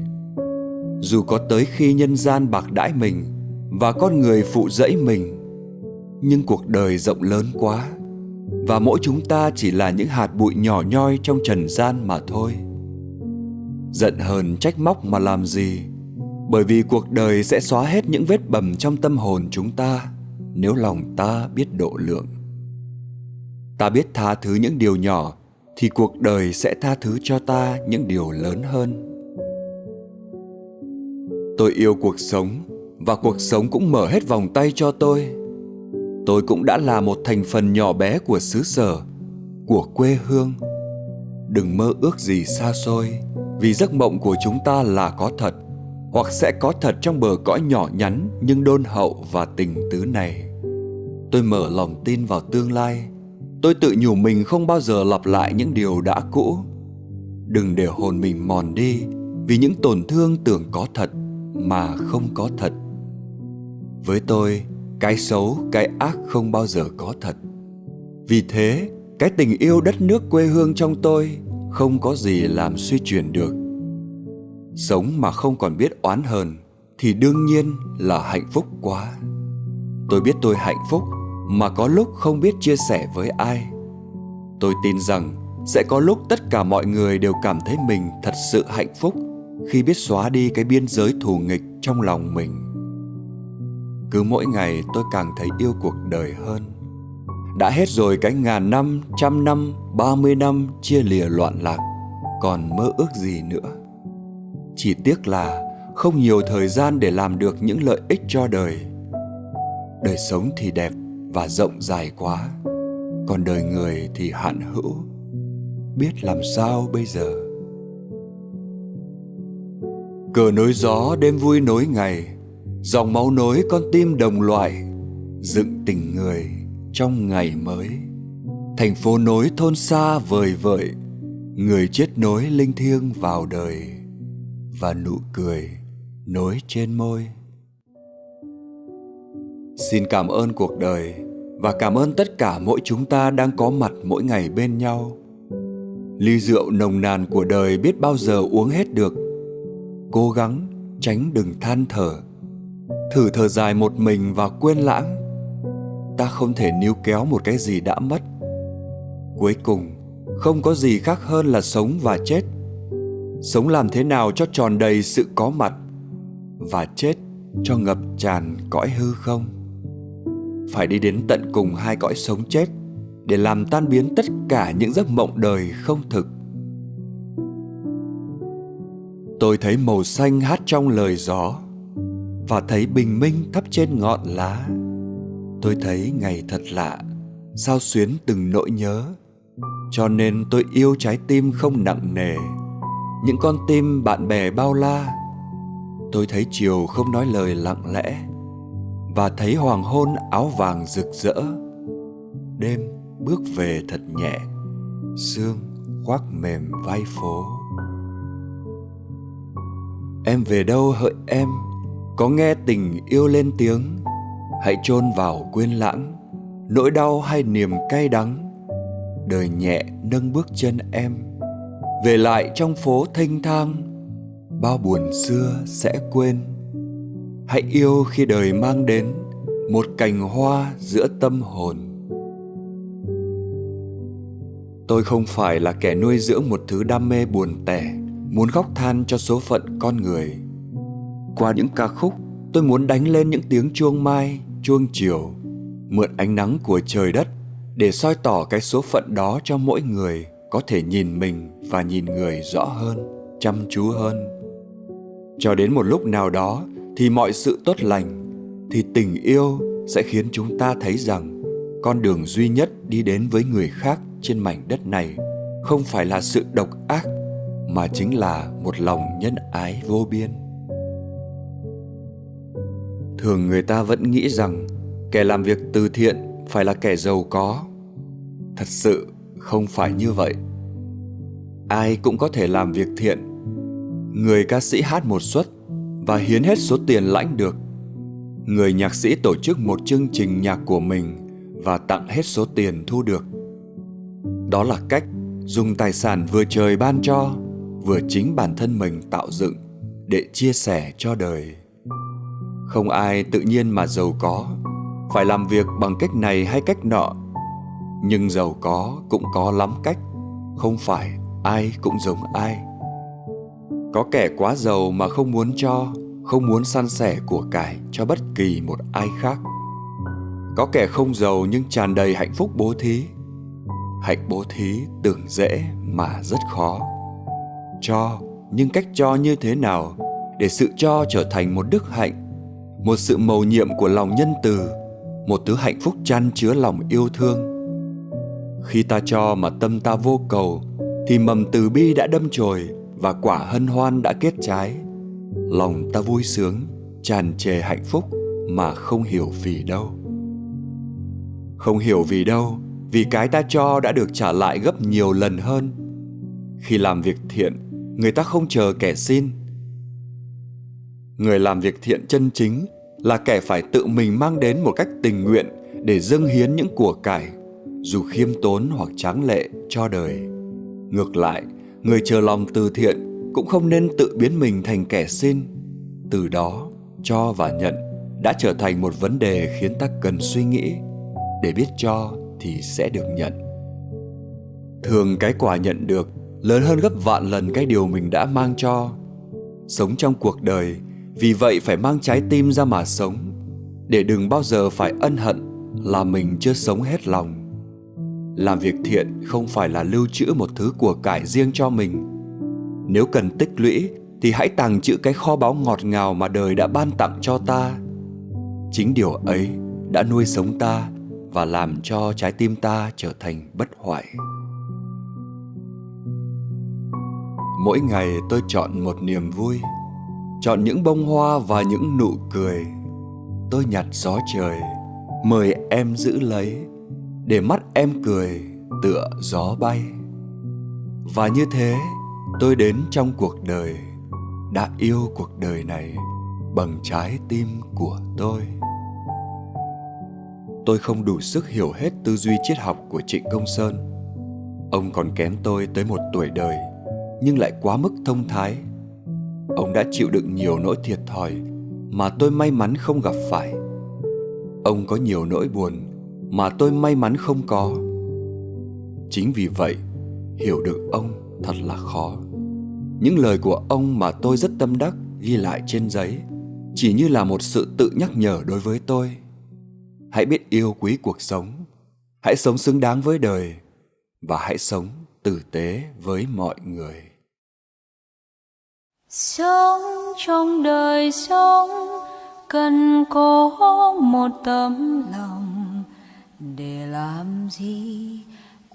Dù có tới khi nhân gian bạc đãi mình và con người phụ dẫy mình, nhưng cuộc đời rộng lớn quá và mỗi chúng ta chỉ là những hạt bụi nhỏ nhoi trong trần gian mà thôi. Giận hờn trách móc mà làm gì? Bởi vì cuộc đời sẽ xóa hết những vết bầm trong tâm hồn chúng ta nếu lòng ta biết độ lượng ta biết tha thứ những điều nhỏ, thì cuộc đời sẽ tha thứ cho ta những điều lớn hơn. Tôi yêu cuộc sống, và cuộc sống cũng mở hết vòng tay cho tôi. Tôi cũng đã là một thành phần nhỏ bé của xứ sở, của quê hương. Đừng mơ ước gì xa xôi, vì giấc mộng của chúng ta là có thật, hoặc sẽ có thật trong bờ cõi nhỏ nhắn nhưng đôn hậu và tình tứ này. Tôi mở lòng tin vào tương lai tôi tự nhủ mình không bao giờ lặp lại những điều đã cũ. Đừng để hồn mình mòn đi vì những tổn thương tưởng có thật mà không có thật. Với tôi, cái xấu, cái ác không bao giờ có thật. Vì thế, cái tình yêu đất nước quê hương trong tôi không có gì làm suy chuyển được. Sống mà không còn biết oán hờn thì đương nhiên là hạnh phúc quá. Tôi biết tôi hạnh phúc mà có lúc không biết chia sẻ với ai. Tôi tin rằng sẽ có lúc tất cả mọi người đều cảm thấy mình thật sự hạnh phúc khi biết xóa đi cái biên giới thù nghịch trong lòng mình. Cứ mỗi ngày tôi càng thấy yêu cuộc đời hơn. Đã hết rồi cái ngàn năm, trăm năm, ba mươi năm chia lìa loạn lạc, còn mơ ước gì nữa. Chỉ tiếc là không nhiều thời gian để làm được những lợi ích cho đời. Đời sống thì đẹp và rộng dài quá. Còn đời người thì hạn hữu. Biết làm sao bây giờ? Cờ nối gió đêm vui nối ngày, dòng máu nối con tim đồng loại, dựng tình người trong ngày mới. Thành phố nối thôn xa vời vợi, người chết nối linh thiêng vào đời, và nụ cười nối trên môi xin cảm ơn cuộc đời và cảm ơn tất cả mỗi chúng ta đang có mặt mỗi ngày bên nhau. Ly rượu nồng nàn của đời biết bao giờ uống hết được. Cố gắng tránh đừng than thở. Thử thở dài một mình và quên lãng. Ta không thể níu kéo một cái gì đã mất. Cuối cùng, không có gì khác hơn là sống và chết. Sống làm thế nào cho tròn đầy sự có mặt và chết cho ngập tràn cõi hư không? Phải đi đến tận cùng hai cõi sống chết để làm tan biến tất cả những giấc mộng đời không thực. Tôi thấy màu xanh hát trong lời gió và thấy bình minh thấp trên ngọn lá. Tôi thấy ngày thật lạ, sao xuyến từng nỗi nhớ. Cho nên tôi yêu trái tim không nặng nề, những con tim bạn bè bao la. Tôi thấy chiều không nói lời lặng lẽ và thấy hoàng hôn áo vàng rực rỡ. Đêm bước về thật nhẹ, sương khoác mềm vai phố. Em về đâu hỡi em? Có nghe tình yêu lên tiếng? Hãy chôn vào quên lãng, nỗi đau hay niềm cay đắng. Đời nhẹ nâng bước chân em, về lại trong phố thanh thang. Bao buồn xưa sẽ quên hãy yêu khi đời mang đến một cành hoa giữa tâm hồn. Tôi không phải là kẻ nuôi dưỡng một thứ đam mê buồn tẻ, muốn khóc than cho số phận con người. Qua những ca khúc, tôi muốn đánh lên những tiếng chuông mai, chuông chiều, mượn ánh nắng của trời đất để soi tỏ cái số phận đó cho mỗi người có thể nhìn mình và nhìn người rõ hơn, chăm chú hơn. Cho đến một lúc nào đó thì mọi sự tốt lành, thì tình yêu sẽ khiến chúng ta thấy rằng con đường duy nhất đi đến với người khác trên mảnh đất này không phải là sự độc ác, mà chính là một lòng nhân ái vô biên. Thường người ta vẫn nghĩ rằng kẻ làm việc từ thiện phải là kẻ giàu có. Thật sự không phải như vậy. Ai cũng có thể làm việc thiện. Người ca sĩ hát một suất và hiến hết số tiền lãnh được. Người nhạc sĩ tổ chức một chương trình nhạc của mình và tặng hết số tiền thu được. Đó là cách dùng tài sản vừa trời ban cho, vừa chính bản thân mình tạo dựng để chia sẻ cho đời. Không ai tự nhiên mà giàu có. Phải làm việc bằng cách này hay cách nọ. Nhưng giàu có cũng có lắm cách. Không phải ai cũng giống ai có kẻ quá giàu mà không muốn cho, không muốn san sẻ của cải cho bất kỳ một ai khác. Có kẻ không giàu nhưng tràn đầy hạnh phúc bố thí. Hạnh bố thí tưởng dễ mà rất khó. Cho, nhưng cách cho như thế nào để sự cho trở thành một đức hạnh, một sự mầu nhiệm của lòng nhân từ, một thứ hạnh phúc chan chứa lòng yêu thương? Khi ta cho mà tâm ta vô cầu, thì mầm từ bi đã đâm chồi và quả hân hoan đã kết trái. Lòng ta vui sướng, tràn trề hạnh phúc mà không hiểu vì đâu. Không hiểu vì đâu, vì cái ta cho đã được trả lại gấp nhiều lần hơn. Khi làm việc thiện, người ta không chờ kẻ xin. Người làm việc thiện chân chính là kẻ phải tự mình mang đến một cách tình nguyện để dâng hiến những của cải, dù khiêm tốn hoặc tráng lệ cho đời. Ngược lại người chờ lòng từ thiện cũng không nên tự biến mình thành kẻ xin. Từ đó, cho và nhận đã trở thành một vấn đề khiến ta cần suy nghĩ. Để biết cho thì sẽ được nhận. Thường cái quả nhận được lớn hơn gấp vạn lần cái điều mình đã mang cho. Sống trong cuộc đời, vì vậy phải mang trái tim ra mà sống. Để đừng bao giờ phải ân hận là mình chưa sống hết lòng làm việc thiện không phải là lưu trữ một thứ của cải riêng cho mình. Nếu cần tích lũy, thì hãy tàng trữ cái kho báu ngọt ngào mà đời đã ban tặng cho ta. Chính điều ấy đã nuôi sống ta và làm cho trái tim ta trở thành bất hoại. Mỗi ngày tôi chọn một niềm vui, chọn những bông hoa và những nụ cười. Tôi nhặt gió trời, mời em giữ lấy để mắt em cười tựa gió bay. Và như thế, tôi đến trong cuộc đời, đã yêu cuộc đời này bằng trái tim của tôi. Tôi không đủ sức hiểu hết tư duy triết học của trịnh công sơn. Ông còn kém tôi tới một tuổi đời, nhưng lại quá mức thông thái. Ông đã chịu đựng nhiều nỗi thiệt thòi mà tôi may mắn không gặp phải. Ông có nhiều nỗi buồn mà tôi may mắn không có. Chính vì vậy, hiểu được ông thật là khó. Những lời của ông mà tôi rất tâm đắc ghi lại trên giấy, chỉ như là một sự tự nhắc nhở đối với tôi. Hãy biết yêu quý cuộc sống, hãy sống xứng đáng với đời, và hãy sống tử tế với mọi người. Sống trong đời sống, cần có một tấm lòng để làm gì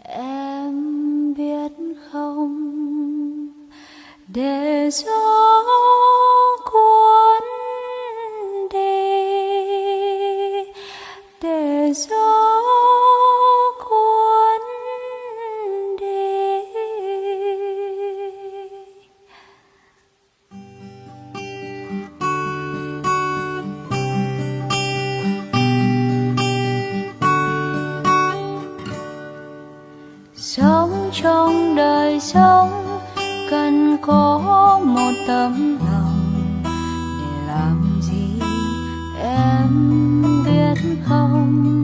em biết không? Để gió cuốn đi để gió trong đời sống cần có một tấm lòng để làm gì em biết không?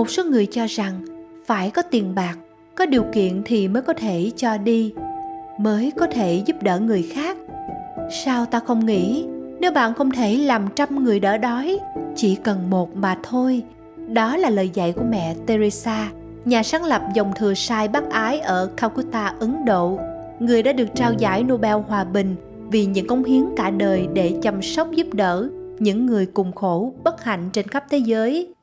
Một số người cho rằng phải có tiền bạc, có điều kiện thì mới có thể cho đi, mới có thể giúp đỡ người khác. Sao ta không nghĩ, nếu bạn không thể làm trăm người đỡ đói, chỉ cần một mà thôi? Đó là lời dạy của mẹ teresa, nhà sáng lập dòng thừa sai bác ái ở calcutta, ấn độ. Người đã được trao giải nobel hòa bình vì những công hiến cả đời để chăm sóc giúp đỡ những người cùng khổ bất hạnh trên khắp thế giới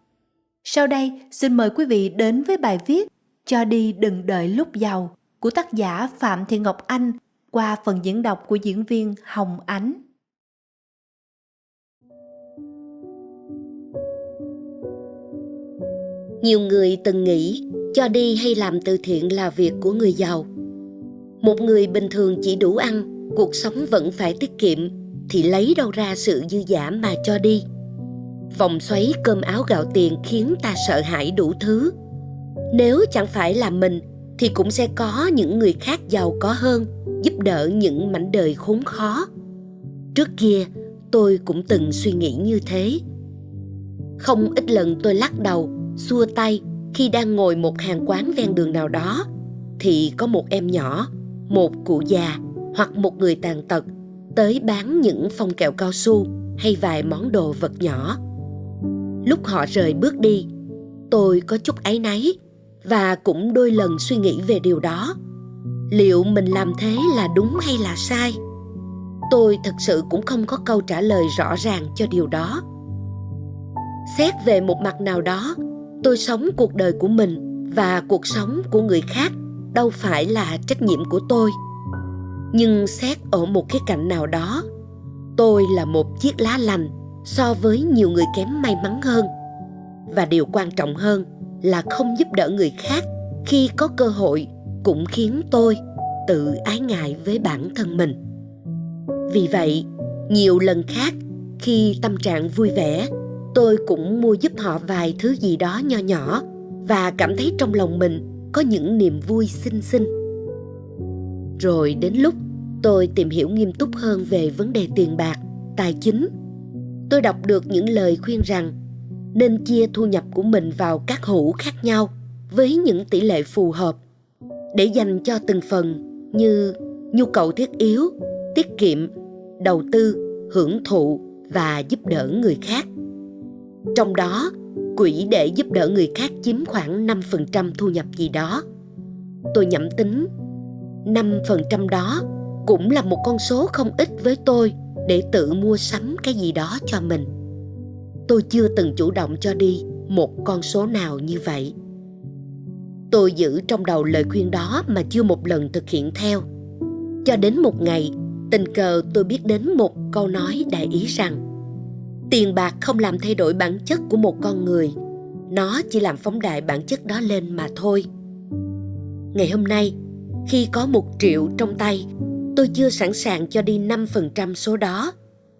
sau đây, xin mời quý vị đến với bài viết Cho đi đừng đợi lúc giàu của tác giả Phạm Thị Ngọc Anh qua phần diễn đọc của diễn viên Hồng Ánh. Nhiều người từng nghĩ cho đi hay làm từ thiện là việc của người giàu. Một người bình thường chỉ đủ ăn, cuộc sống vẫn phải tiết kiệm thì lấy đâu ra sự dư giả mà cho đi – vòng xoáy cơm áo gạo tiền khiến ta sợ hãi đủ thứ. Nếu chẳng phải là mình, thì cũng sẽ có những người khác giàu có hơn, giúp đỡ những mảnh đời khốn khó. Trước kia, tôi cũng từng suy nghĩ như thế. Không ít lần tôi lắc đầu, xua tay khi đang ngồi một hàng quán ven đường nào đó, thì có một em nhỏ, một cụ già hoặc một người tàn tật tới bán những phong kẹo cao su hay vài món đồ vật nhỏ lúc họ rời bước đi, tôi có chút áy náy và cũng đôi lần suy nghĩ về điều đó. Liệu mình làm thế là đúng hay là sai? Tôi thật sự cũng không có câu trả lời rõ ràng cho điều đó. Xét về một mặt nào đó, tôi sống cuộc đời của mình và cuộc sống của người khác đâu phải là trách nhiệm của tôi. Nhưng xét ở một cái cạnh nào đó, tôi là một chiếc lá lành so với nhiều người kém may mắn hơn. Và điều quan trọng hơn là không giúp đỡ người khác khi có cơ hội cũng khiến tôi tự ái ngại với bản thân mình. Vì vậy, nhiều lần khác khi tâm trạng vui vẻ, tôi cũng mua giúp họ vài thứ gì đó nho nhỏ và cảm thấy trong lòng mình có những niềm vui xinh xinh. Rồi đến lúc tôi tìm hiểu nghiêm túc hơn về vấn đề tiền bạc, tài chính tôi đọc được những lời khuyên rằng nên chia thu nhập của mình vào các hũ khác nhau với những tỷ lệ phù hợp để dành cho từng phần như nhu cầu thiết yếu, tiết kiệm, đầu tư, hưởng thụ và giúp đỡ người khác trong đó, quỹ để giúp đỡ người khác chiếm khoảng 5% thu nhập gì đó. Tôi nhẩm tính 5% đó cũng là một con số không ít với tôi để tự mua sắm cái gì đó cho mình. Tôi chưa từng chủ động cho đi một con số nào như vậy. Tôi giữ trong đầu lời khuyên đó mà chưa một lần thực hiện theo. Cho đến một ngày, tình cờ tôi biết đến một câu nói đại ý rằng, tiền bạc không làm thay đổi bản chất của một con người, nó chỉ làm phóng đại bản chất đó lên mà thôi. Ngày hôm nay, khi có một triệu trong tay tôi chưa sẵn sàng cho đi 5% số đó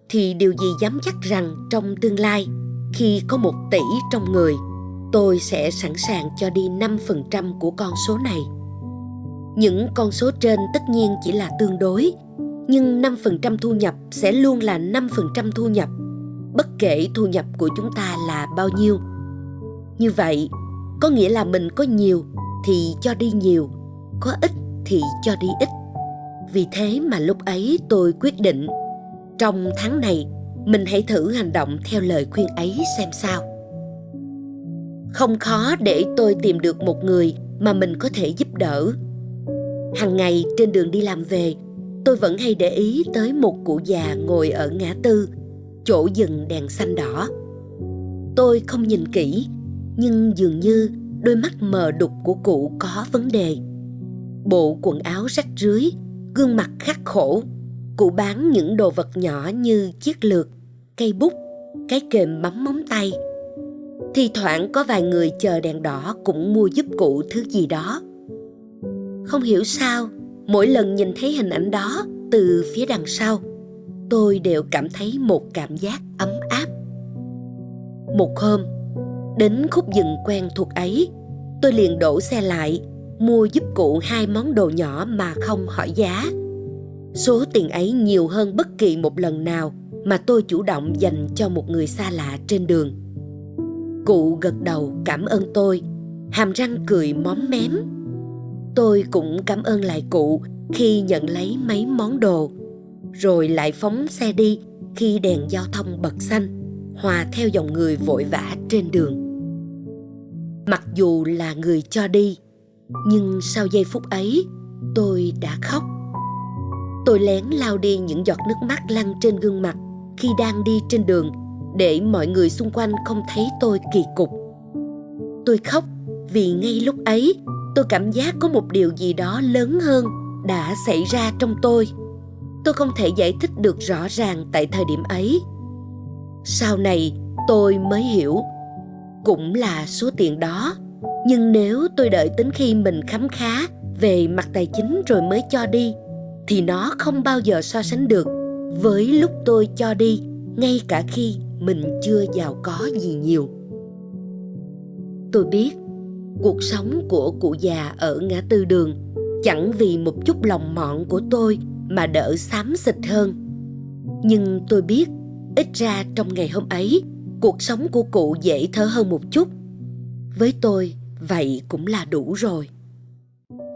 thì điều gì dám chắc rằng trong tương lai khi có một tỷ trong người tôi sẽ sẵn sàng cho đi 5% của con số này. Những con số trên tất nhiên chỉ là tương đối, nhưng 5% thu nhập sẽ luôn là 5% thu nhập, bất kể thu nhập của chúng ta là bao nhiêu. Như vậy, có nghĩa là mình có nhiều thì cho đi nhiều, có ít thì cho đi ít vì thế mà lúc ấy tôi quyết định, trong tháng này, mình hãy thử hành động theo lời khuyên ấy xem sao. Không khó để tôi tìm được một người mà mình có thể giúp đỡ. Hàng ngày trên đường đi làm về, tôi vẫn hay để ý tới một cụ già ngồi ở ngã tư, chỗ dừng đèn xanh đỏ. Tôi không nhìn kỹ, nhưng dường như đôi mắt mờ đục của cụ có vấn đề. Bộ quần áo rách rưới gương mặt khắc khổ, cụ bán những đồ vật nhỏ như chiếc lược, cây bút, cái kềm bấm móng tay. Thi thoảng có vài người chờ đèn đỏ cũng mua giúp cụ thứ gì đó. Không hiểu sao, mỗi lần nhìn thấy hình ảnh đó từ phía đằng sau, tôi đều cảm thấy một cảm giác ấm áp. Một hôm, đến khúc dừng quen thuộc ấy, tôi liền đổ xe lại mua giúp cụ hai món đồ nhỏ mà không hỏi giá. Số tiền ấy nhiều hơn bất kỳ một lần nào mà tôi chủ động dành cho một người xa lạ trên đường. Cụ gật đầu cảm ơn tôi, hàm răng cười móm mém. Tôi cũng cảm ơn lại cụ khi nhận lấy mấy món đồ, rồi lại phóng xe đi khi đèn giao thông bật xanh, hòa theo dòng người vội vã trên đường. Mặc dù là người cho đi nhưng sau giây phút ấy, tôi đã khóc. Tôi lén lao đi những giọt nước mắt lăn trên gương mặt khi đang đi trên đường để mọi người xung quanh không thấy tôi kỳ cục. Tôi khóc vì ngay lúc ấy, tôi cảm giác có một điều gì đó lớn hơn đã xảy ra trong tôi. Tôi không thể giải thích được rõ ràng tại thời điểm ấy. Sau này, tôi mới hiểu. Cũng là số tiền đó nhưng nếu tôi đợi đến khi mình khám khá về mặt tài chính rồi mới cho đi, thì nó không bao giờ so sánh được với lúc tôi cho đi, ngay cả khi mình chưa giàu có gì nhiều. Tôi biết cuộc sống của cụ già ở ngã tư đường chẳng vì một chút lòng mọn của tôi mà đỡ xám xịt hơn. Nhưng tôi biết ít ra trong ngày hôm ấy, cuộc sống của cụ dễ thở hơn một chút. Với tôi vậy cũng là đủ rồi.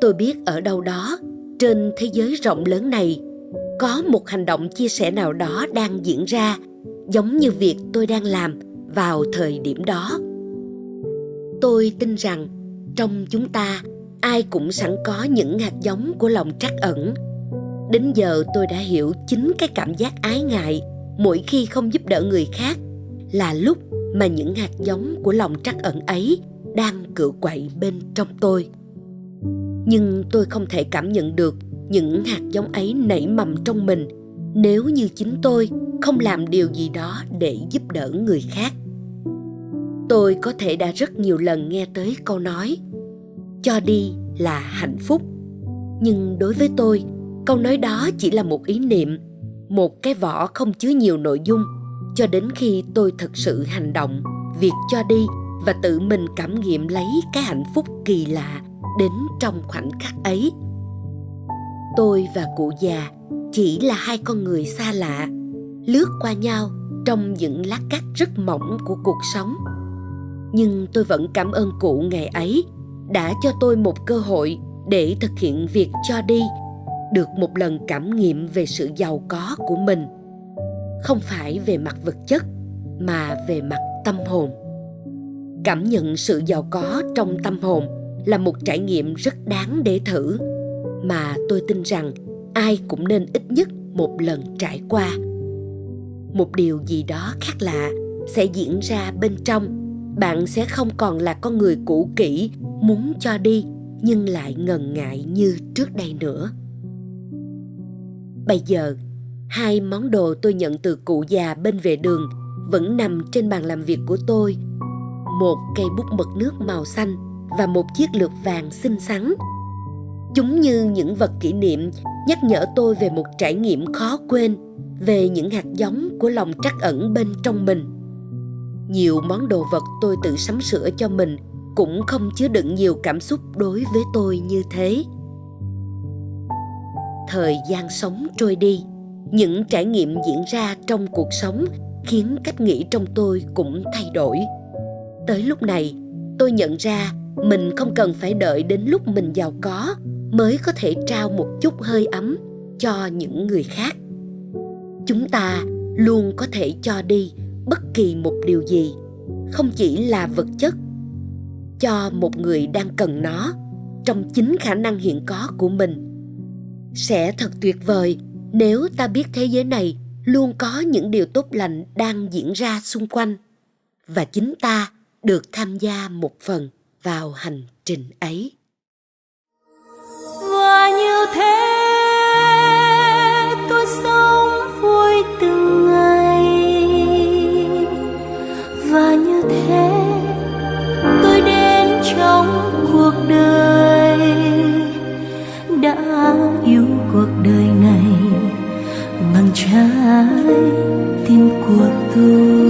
Tôi biết ở đâu đó, trên thế giới rộng lớn này, có một hành động chia sẻ nào đó đang diễn ra giống như việc tôi đang làm vào thời điểm đó. Tôi tin rằng trong chúng ta, ai cũng sẵn có những hạt giống của lòng trắc ẩn. Đến giờ tôi đã hiểu chính cái cảm giác ái ngại mỗi khi không giúp đỡ người khác là lúc mà những hạt giống của lòng trắc ẩn ấy đang cựa quậy bên trong tôi. Nhưng tôi không thể cảm nhận được những hạt giống ấy nảy mầm trong mình nếu như chính tôi không làm điều gì đó để giúp đỡ người khác. Tôi có thể đã rất nhiều lần nghe tới câu nói, cho đi là hạnh phúc. Nhưng đối với tôi, câu nói đó chỉ là một ý niệm, một cái vỏ không chứa nhiều nội dung cho đến khi tôi thực sự hành động, việc cho đi và tự mình cảm nghiệm lấy cái hạnh phúc kỳ lạ đến trong khoảnh khắc ấy. Tôi và cụ già chỉ là hai con người xa lạ, lướt qua nhau trong những lát cắt rất mỏng của cuộc sống. Nhưng tôi vẫn cảm ơn cụ ngày ấy đã cho tôi một cơ hội để thực hiện việc cho đi, được một lần cảm nghiệm về sự giàu có của mình. Không phải về mặt vật chất, mà về mặt tâm hồn cảm nhận sự giàu có trong tâm hồn là một trải nghiệm rất đáng để thử. Mà tôi tin rằng ai cũng nên ít nhất một lần trải qua. Một điều gì đó khác lạ sẽ diễn ra bên trong. Bạn sẽ không còn là con người cũ kỹ muốn cho đi, nhưng lại ngần ngại như trước đây nữa. Bây giờ, hai món đồ tôi nhận từ cụ già bên vệ đường vẫn nằm trên bàn làm việc của tôi một cây bút mực nước màu xanh và một chiếc lược vàng xinh xắn. Chúng như những vật kỷ niệm nhắc nhở tôi về một trải nghiệm khó quên, về những hạt giống của lòng trắc ẩn bên trong mình. Nhiều món đồ vật tôi tự sắm sửa cho mình cũng không chứa đựng nhiều cảm xúc đối với tôi như thế. Thời gian sống trôi đi, những trải nghiệm diễn ra trong cuộc sống khiến cách nghĩ trong tôi cũng thay đổi tới lúc này, tôi nhận ra mình không cần phải đợi đến lúc mình giàu có mới có thể trao một chút hơi ấm cho những người khác. Chúng ta luôn có thể cho đi bất kỳ một điều gì, không chỉ là vật chất, cho một người đang cần nó trong chính khả năng hiện có của mình. Sẽ thật tuyệt vời nếu ta biết thế giới này luôn có những điều tốt lành đang diễn ra xung quanh và chính ta được tham gia một phần vào hành trình ấy. Và như thế, tôi sống vui từng ngày. Và như thế, tôi đến trong cuộc đời. Đã yêu cuộc đời này bằng trái tim của tôi.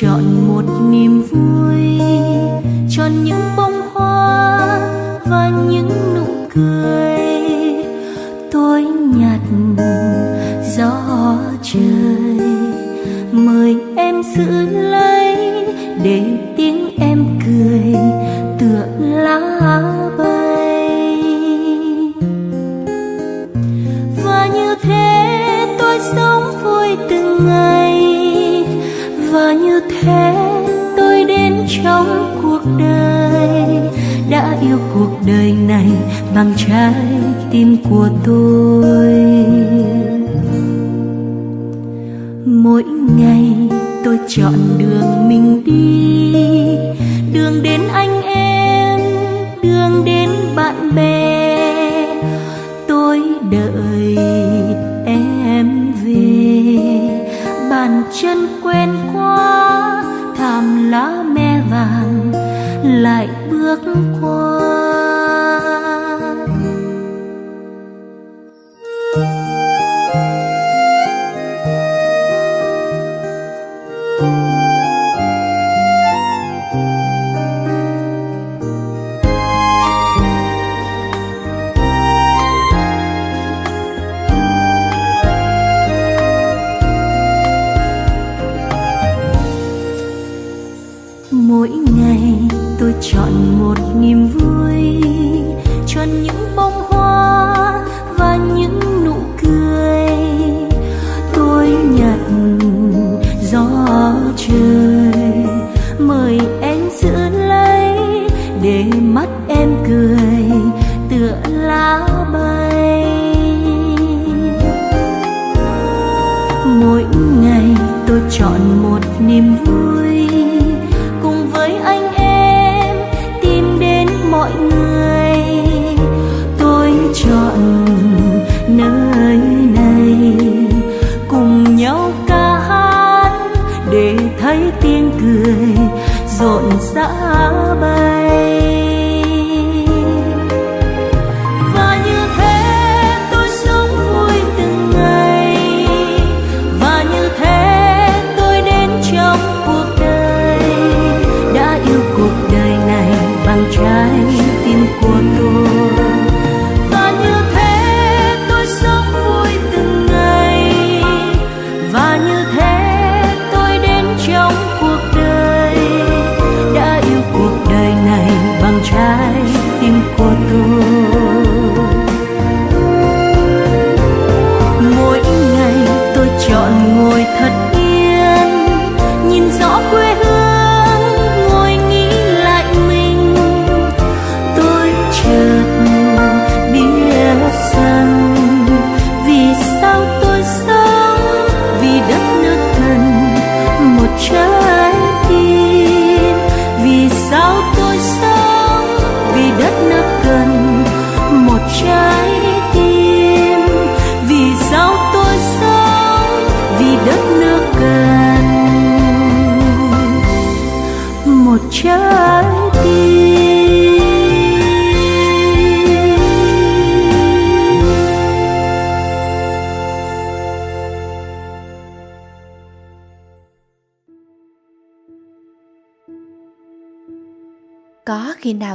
Chọn một niềm vui, chọn những bông hoa và những nụ cười tôi nhặt gió trời. Mời em giữ lấy cuộc đời này bằng trái tim của tôi. Mỗi ngày tôi chọn đường mình đi.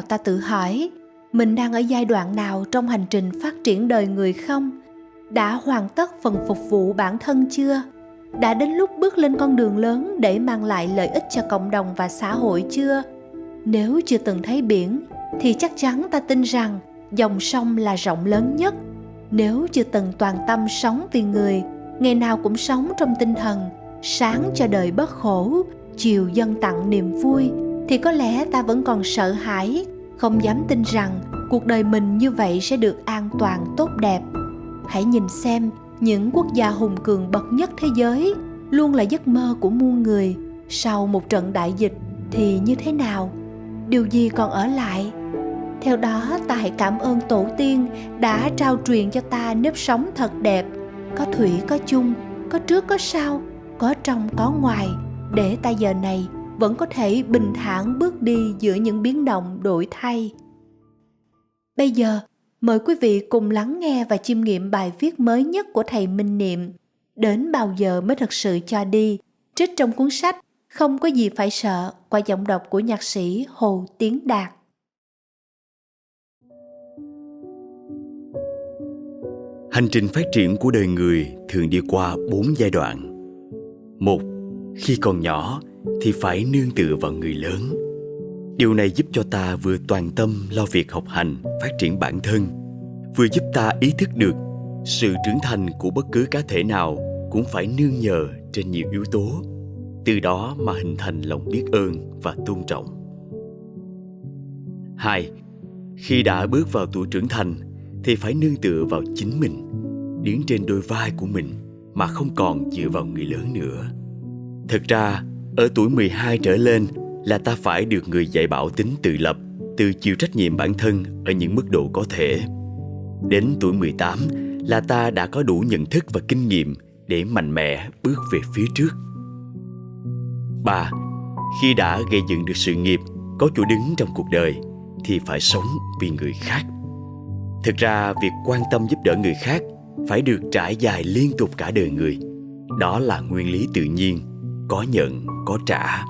Ta tự hỏi, mình đang ở giai đoạn nào trong hành trình phát triển đời người không? Đã hoàn tất phần phục vụ bản thân chưa? Đã đến lúc bước lên con đường lớn để mang lại lợi ích cho cộng đồng và xã hội chưa? Nếu chưa từng thấy biển, thì chắc chắn ta tin rằng dòng sông là rộng lớn nhất. Nếu chưa từng toàn tâm sống vì người, ngày nào cũng sống trong tinh thần, sáng cho đời bất khổ, chiều dân tặng niềm vui, thì có lẽ ta vẫn còn sợ hãi không dám tin rằng cuộc đời mình như vậy sẽ được an toàn, tốt đẹp. Hãy nhìn xem, những quốc gia hùng cường bậc nhất thế giới luôn là giấc mơ của muôn người sau một trận đại dịch thì như thế nào? Điều gì còn ở lại? Theo đó ta hãy cảm ơn tổ tiên đã trao truyền cho ta nếp sống thật đẹp, có thủy, có chung, có trước, có sau, có trong, có ngoài, để ta giờ này vẫn có thể bình thản bước đi giữa những biến động đổi thay. Bây giờ mời quý vị cùng lắng nghe và chiêm nghiệm bài viết mới nhất của thầy minh niệm. Đến bao giờ mới thật sự cho đi? Trích trong cuốn sách không có gì phải sợ qua giọng đọc của nhạc sĩ hồ tiến đạt. Hành trình phát triển của đời người thường đi qua bốn giai đoạn. Một, khi còn nhỏ thì phải nương tựa vào người lớn. Điều này giúp cho ta vừa toàn tâm lo việc học hành, phát triển bản thân, vừa giúp ta ý thức được sự trưởng thành của bất cứ cá thể nào cũng phải nương nhờ trên nhiều yếu tố, từ đó mà hình thành lòng biết ơn và tôn trọng. Hai, khi đã bước vào tuổi trưởng thành thì phải nương tựa vào chính mình đứng trên đôi vai của mình mà không còn dựa vào người lớn nữa. Thực ra, ở tuổi 12 trở lên là ta phải được người dạy bảo tính tự lập, tự chịu trách nhiệm bản thân ở những mức độ có thể. Đến tuổi 18 là ta đã có đủ nhận thức và kinh nghiệm để mạnh mẽ bước về phía trước. 3. Khi đã gây dựng được sự nghiệp, có chỗ đứng trong cuộc đời thì phải sống vì người khác thực ra việc quan tâm giúp đỡ người khác phải được trải dài liên tục cả đời người đó là nguyên lý tự nhiên có nhận, có trả.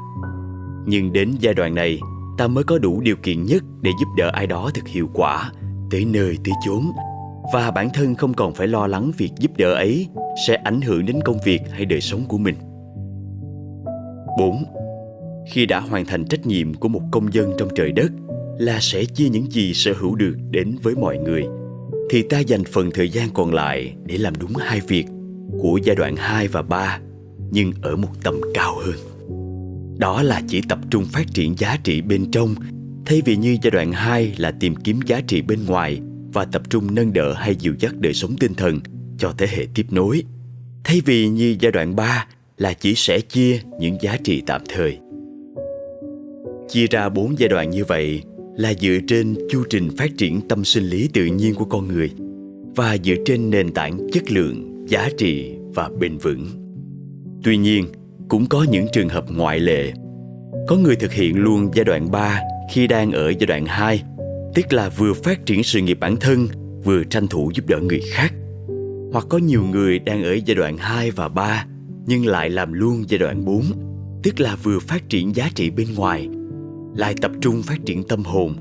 Nhưng đến giai đoạn này, ta mới có đủ điều kiện nhất để giúp đỡ ai đó thật hiệu quả, tới nơi tới chốn. Và bản thân không còn phải lo lắng việc giúp đỡ ấy sẽ ảnh hưởng đến công việc hay đời sống của mình. 4. Khi đã hoàn thành trách nhiệm của một công dân trong trời đất là sẽ chia những gì sở hữu được đến với mọi người, thì ta dành phần thời gian còn lại để làm đúng hai việc của giai đoạn 2 và 3 nhưng ở một tầm cao hơn. Đó là chỉ tập trung phát triển giá trị bên trong thay vì như giai đoạn 2 là tìm kiếm giá trị bên ngoài và tập trung nâng đỡ hay dìu dắt đời sống tinh thần cho thế hệ tiếp nối. Thay vì như giai đoạn 3 là chỉ sẽ chia những giá trị tạm thời. Chia ra bốn giai đoạn như vậy là dựa trên chu trình phát triển tâm sinh lý tự nhiên của con người và dựa trên nền tảng chất lượng, giá trị và bền vững. Tuy nhiên, cũng có những trường hợp ngoại lệ. Có người thực hiện luôn giai đoạn 3 khi đang ở giai đoạn 2, tức là vừa phát triển sự nghiệp bản thân, vừa tranh thủ giúp đỡ người khác. Hoặc có nhiều người đang ở giai đoạn 2 và 3 nhưng lại làm luôn giai đoạn 4, tức là vừa phát triển giá trị bên ngoài lại tập trung phát triển tâm hồn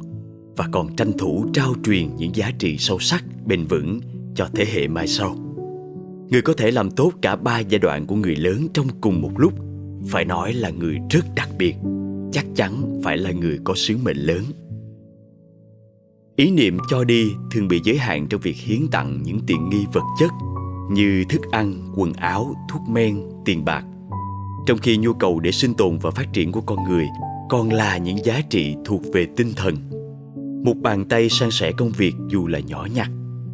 và còn tranh thủ trao truyền những giá trị sâu sắc bền vững cho thế hệ mai sau người có thể làm tốt cả ba giai đoạn của người lớn trong cùng một lúc. Phải nói là người rất đặc biệt. Chắc chắn phải là người có sứ mệnh lớn. Ý niệm cho đi thường bị giới hạn trong việc hiến tặng những tiện nghi vật chất như thức ăn, quần áo, thuốc men, tiền bạc. Trong khi nhu cầu để sinh tồn và phát triển của con người còn là những giá trị thuộc về tinh thần. Một bàn tay san sẻ công việc dù là nhỏ nhặt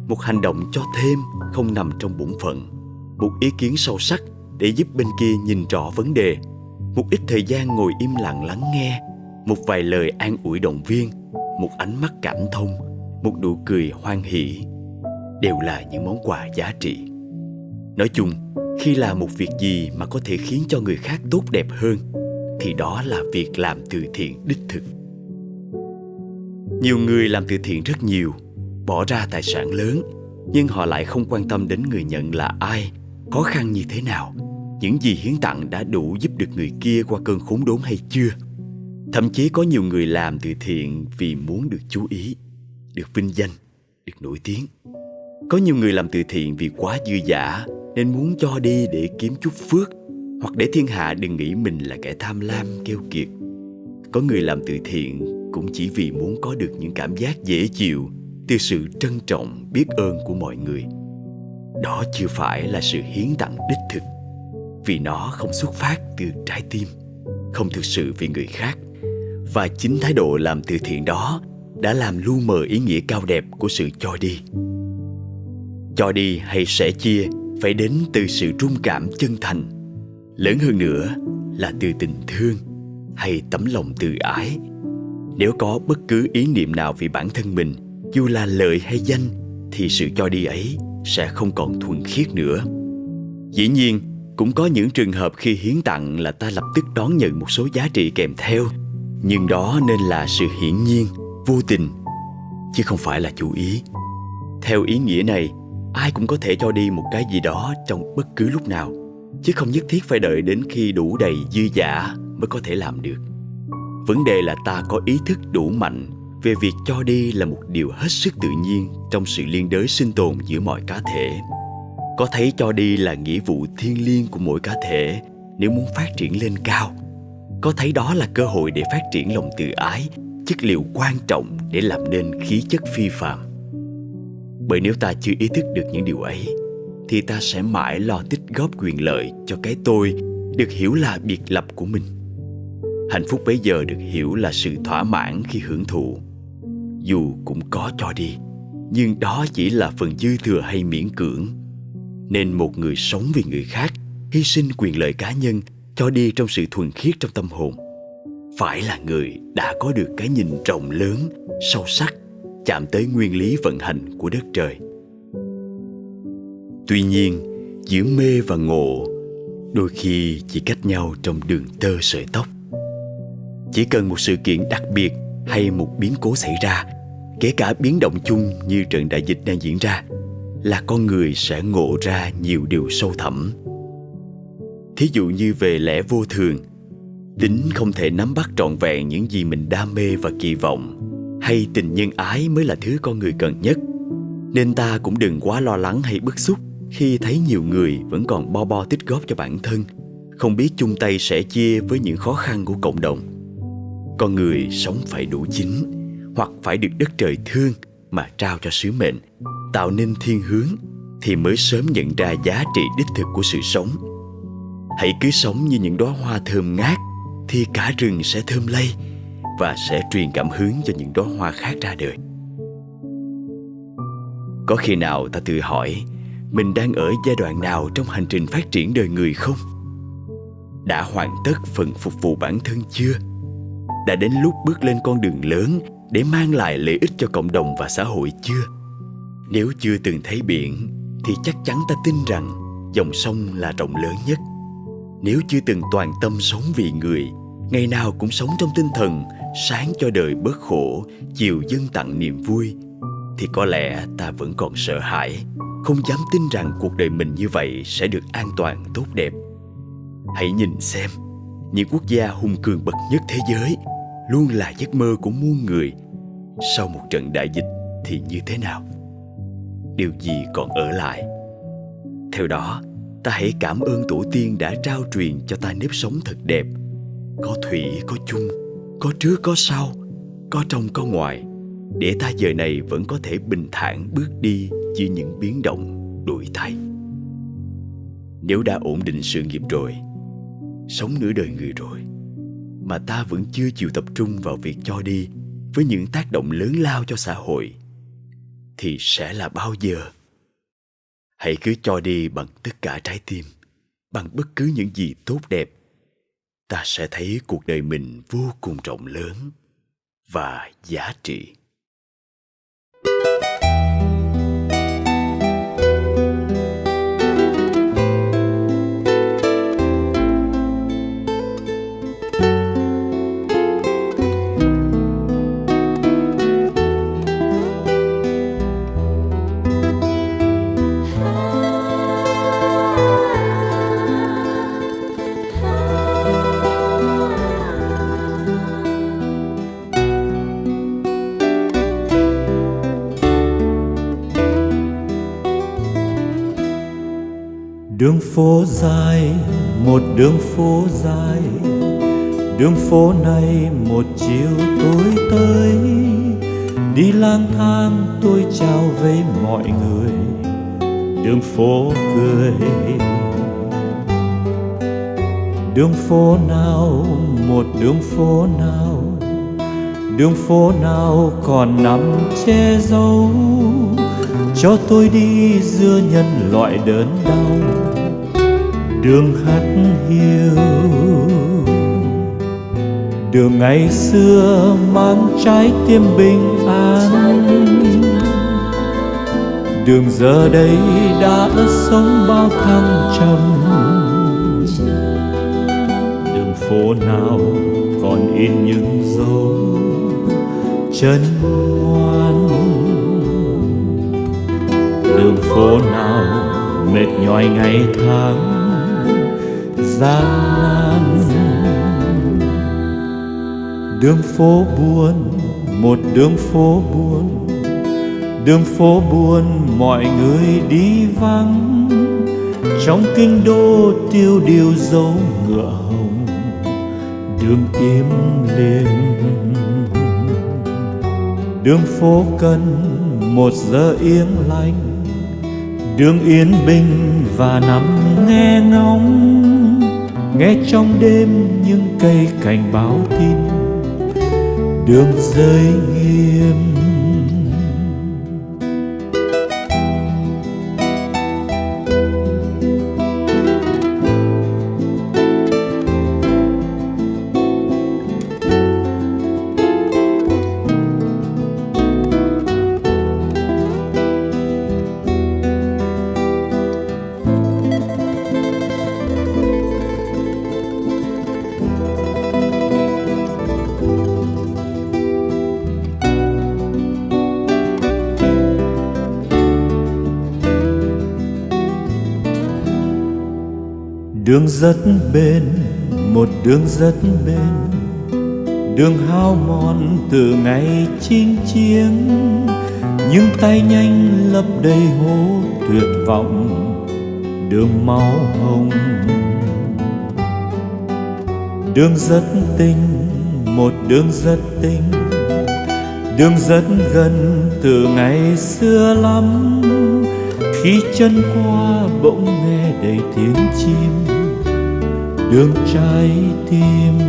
một hành động cho thêm không nằm trong bổn phận. Một ý kiến sâu sắc để giúp bên kia nhìn rõ vấn đề. Một ít thời gian ngồi im lặng lắng nghe. Một vài lời an ủi động viên. Một ánh mắt cảm thông. Một nụ cười hoan hỷ. Đều là những món quà giá trị. Nói chung, khi làm một việc gì mà có thể khiến cho người khác tốt đẹp hơn, thì đó là việc làm từ thiện đích thực. Nhiều người làm từ thiện rất nhiều bỏ ra tài sản lớn, nhưng họ lại không quan tâm đến người nhận là ai, khó khăn như thế nào. Những gì hiến tặng đã đủ giúp được người kia qua cơn khốn đốn hay chưa? Thậm chí có nhiều người làm từ thiện vì muốn được chú ý, được vinh danh, được nổi tiếng. Có nhiều người làm từ thiện vì quá dư giả nên muốn cho đi để kiếm chút phước, hoặc để thiên hạ đừng nghĩ mình là kẻ tham lam, keo kiệt. Có người làm từ thiện cũng chỉ vì muốn có được những cảm giác dễ chịu từ sự trân trọng, biết ơn của mọi người. Đó chưa phải là sự hiến tặng đích thực, vì nó không xuất phát từ trái tim, không thực sự vì người khác, và chính thái độ làm từ thiện đó đã làm lu mờ ý nghĩa cao đẹp của sự cho đi. Cho đi hay sẻ chia phải đến từ sự trung cảm chân thành, lớn hơn nữa là từ tình thương hay tấm lòng từ ái. Nếu có bất cứ ý niệm nào vì bản thân mình dù là lợi hay danh, thì sự cho đi ấy sẽ không còn thuần khiết nữa. Dĩ nhiên, cũng có những trường hợp khi hiến tặng là ta lập tức đón nhận một số giá trị kèm theo. Nhưng đó nên là sự hiển nhiên, vô tình, chứ không phải là chủ ý. Theo ý nghĩa này, ai cũng có thể cho đi một cái gì đó trong bất cứ lúc nào, chứ không nhất thiết phải đợi đến khi đủ đầy dư giả mới có thể làm được. Vấn đề là ta có ý thức đủ mạnh về việc cho đi là một điều hết sức tự nhiên trong sự liên đới sinh tồn giữa mọi cá thể. Có thấy cho đi là nghĩa vụ thiêng liêng của mỗi cá thể nếu muốn phát triển lên cao. Có thấy đó là cơ hội để phát triển lòng tự ái, chất liệu quan trọng để làm nên khí chất phi phạm bởi nếu ta chưa ý thức được những điều ấy, thì ta sẽ mãi lo tích góp quyền lợi cho cái tôi được hiểu là biệt lập của mình. Hạnh phúc bấy giờ được hiểu là sự thỏa mãn khi hưởng thụ dù cũng có cho đi. Nhưng đó chỉ là phần dư thừa hay miễn cưỡng. Nên một người sống vì người khác, hy sinh quyền lợi cá nhân, cho đi trong sự thuần khiết trong tâm hồn. Phải là người đã có được cái nhìn rộng lớn, sâu sắc, chạm tới nguyên lý vận hành của đất trời. Tuy nhiên, giữa mê và ngộ, đôi khi chỉ cách nhau trong đường tơ sợi tóc. Chỉ cần một sự kiện đặc biệt hay một biến cố xảy ra, kể cả biến động chung như trận đại dịch đang diễn ra, là con người sẽ ngộ ra nhiều điều sâu thẳm. Thí dụ như về lẽ vô thường tính không thể nắm bắt trọn vẹn những gì mình đam mê và kỳ vọng, hay tình nhân ái mới là thứ con người cần nhất. Nên ta cũng đừng quá lo lắng hay bức xúc khi thấy nhiều người vẫn còn bo bo tích góp cho bản thân, không biết chung tay sẻ chia với những khó khăn của cộng đồng con người sống phải đủ chính hoặc phải được đất trời thương mà trao cho sứ mệnh, tạo nên thiên hướng thì mới sớm nhận ra giá trị đích thực của sự sống. Hãy cứ sống như những đóa hoa thơm ngát, thì cả rừng sẽ thơm lây và sẽ truyền cảm hứng cho những đóa hoa khác ra đời. Có khi nào ta tự hỏi, mình đang ở giai đoạn nào trong hành trình phát triển đời người không? Đã hoàn tất phần phục vụ bản thân chưa? Đã đến lúc bước lên con đường lớn để mang lại lợi ích cho cộng đồng và xã hội chưa? Nếu chưa từng thấy biển, thì chắc chắn ta tin rằng dòng sông là rộng lớn nhất. Nếu chưa từng toàn tâm sống vì người, ngày nào cũng sống trong tinh thần sáng cho đời bớt khổ, chiều dân tặng niềm vui, thì có lẽ ta vẫn còn sợ hãi, không dám tin rằng cuộc đời mình như vậy sẽ được an toàn, tốt đẹp. Hãy nhìn xem, những quốc gia hùng cường bậc nhất thế giới luôn là giấc mơ của muôn người. Sau một trận đại dịch thì như thế nào? Điều gì còn ở lại? Theo đó, ta hãy cảm ơn tổ tiên đã trao truyền cho ta nếp sống thật đẹp. Có thủy, có chung, có trước, có sau, có trong, có ngoài. Để ta giờ này vẫn có thể bình thản bước đi giữa những biến động, đổi thay. Nếu đã ổn định sự nghiệp rồi, sống nửa đời người rồi mà ta vẫn chưa chịu tập trung vào việc cho đi với những tác động lớn lao cho xã hội, thì sẽ là bao giờ? Hãy cứ cho đi bằng tất cả trái tim, bằng bất cứ những gì tốt đẹp. Ta sẽ thấy cuộc đời mình vô cùng rộng lớn và giá trị. Đường phố dài, một đường phố dài. Đường phố này một chiều tối tới. Đi lang thang, tôi chào với mọi người. Đường phố cười. Đường phố nào, một đường phố nào. Đường phố nào còn nằm che giấu cho tôi đi giữa nhân loại đớn đau. Đường hát hiu. Đường ngày xưa mang trái tim bình an. Đường giờ đây đã sống bao thăng trầm. Đường phố nào còn in những dấu chân đường phố nào mệt nhòi ngày tháng gian nan. Đường phố buồn, một đường phố buồn. Đường phố buồn, mọi người đi vắng. Trong kinh đô tiêu điều dấu ngựa hồng, đường im lìm. Đường phố cần một giờ yên đường yên bình và nằm nghe ngóng, nghe trong đêm những cây cảnh báo tin. Đường rơi nghiêm đường rất bền, một đường rất bền. Đường hao mòn từ ngày chinh chiến những tay nhanh lấp đầy hố tuyệt vọng, đường máu hồng. Đường rất tinh, một đường rất tinh. Đường rất gần từ ngày xưa lắm, khi chân qua bỗng nghe đầy tiếng chim đường trái tim.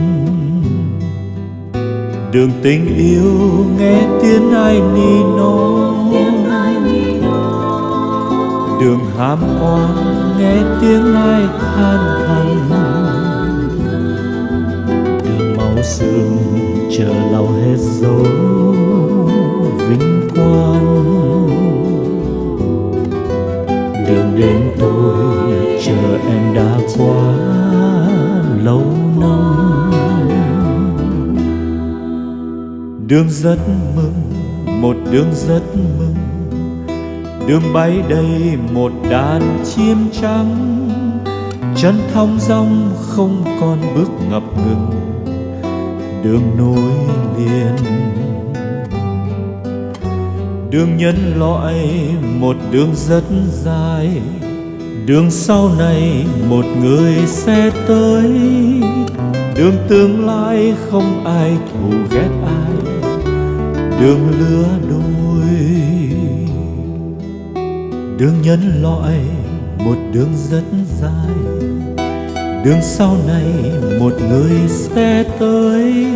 Đường tình yêu nghe tiếng ai ni nó. Đường ham oan nghe tiếng ai than thầm. Đường máu sương chờ lau hết dấu vinh quang. Đường đến tôi chờ em đã qua lâu năm đường rất mừng, một đường rất mừng. Đường bay đầy một đàn chim trắng. Chân thong dong không còn bước ngập ngừng. Đường nối liền. Đường nhân loại, một đường rất dài đường sau này một người sẽ tới. Đường tương lai không ai thù ghét ai. Đường lứa đôi. Đường nhân loại một đường rất dài. Đường sau này một người sẽ tới.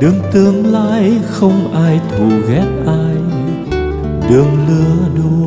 Đường tương lai không ai thù ghét ai. Đường lứa đôi.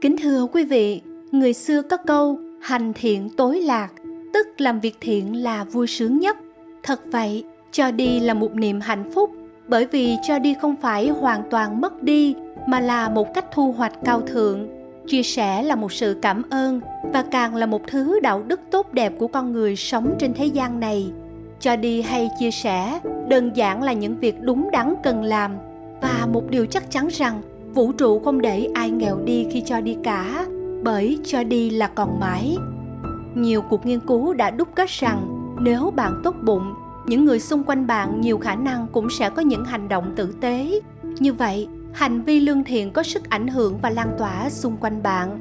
Kính thưa quý vị, người xưa có câu hành thiện tối lạc, tức làm việc thiện là vui sướng nhất. Thật vậy, cho đi là một niềm hạnh phúc, bởi vì cho đi không phải hoàn toàn mất đi, mà là một cách thu hoạch cao thượng. chia sẻ là một sự cảm ơn và càng là một thứ đạo đức tốt đẹp của con người sống trên thế gian này cho đi hay chia sẻ đơn giản là những việc đúng đắn cần làm và một điều chắc chắn rằng vũ trụ không để ai nghèo đi khi cho đi cả, bởi cho đi là còn mãi. Nhiều cuộc nghiên cứu đã đúc kết rằng nếu bạn tốt bụng, những người xung quanh bạn nhiều khả năng cũng sẽ có những hành động tử tế. Như vậy, hành vi lương thiện có sức ảnh hưởng và lan tỏa xung quanh bạn.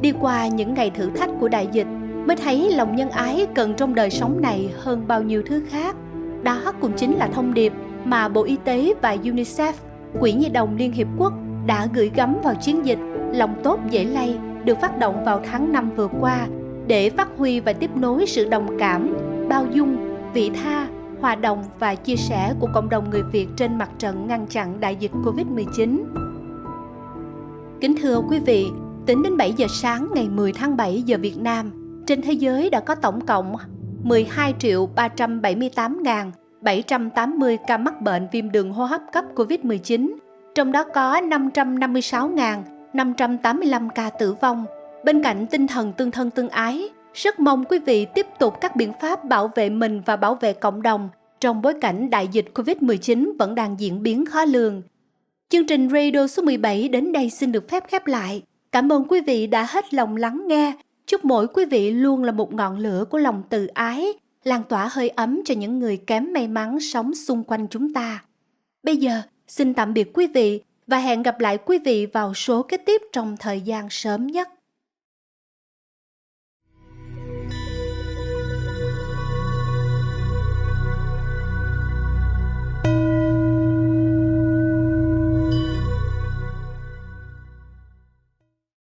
Đi qua những ngày thử thách của đại dịch, mới thấy lòng nhân ái cần trong đời sống này hơn bao nhiêu thứ khác. Đó cũng chính là thông điệp mà bộ y tế và unicef, quỹ nhi đồng liên hiệp quốc đã gửi gắm vào chiến dịch lòng tốt dễ lay được phát động vào tháng 5 vừa qua để phát huy và tiếp nối sự đồng cảm, bao dung, vị tha, hòa đồng và chia sẻ của cộng đồng người Việt trên mặt trận ngăn chặn đại dịch Covid-19. Kính thưa quý vị, tính đến 7 giờ sáng ngày 10 tháng 7 giờ Việt Nam, trên thế giới đã có tổng cộng 12 triệu 378 780 ca mắc bệnh viêm đường hô hấp cấp COVID-19, trong đó có 556.585 ca tử vong. Bên cạnh tinh thần tương thân tương ái, rất mong quý vị tiếp tục các biện pháp bảo vệ mình và bảo vệ cộng đồng trong bối cảnh đại dịch COVID-19 vẫn đang diễn biến khó lường. Chương trình Radio số 17 đến đây xin được phép khép lại. Cảm ơn quý vị đã hết lòng lắng nghe. Chúc mỗi quý vị luôn là một ngọn lửa của lòng từ ái, lan tỏa hơi ấm cho những người kém may mắn sống xung quanh chúng ta. Bây giờ, xin tạm biệt quý vị và hẹn gặp lại quý vị vào số kế tiếp trong thời gian sớm nhất.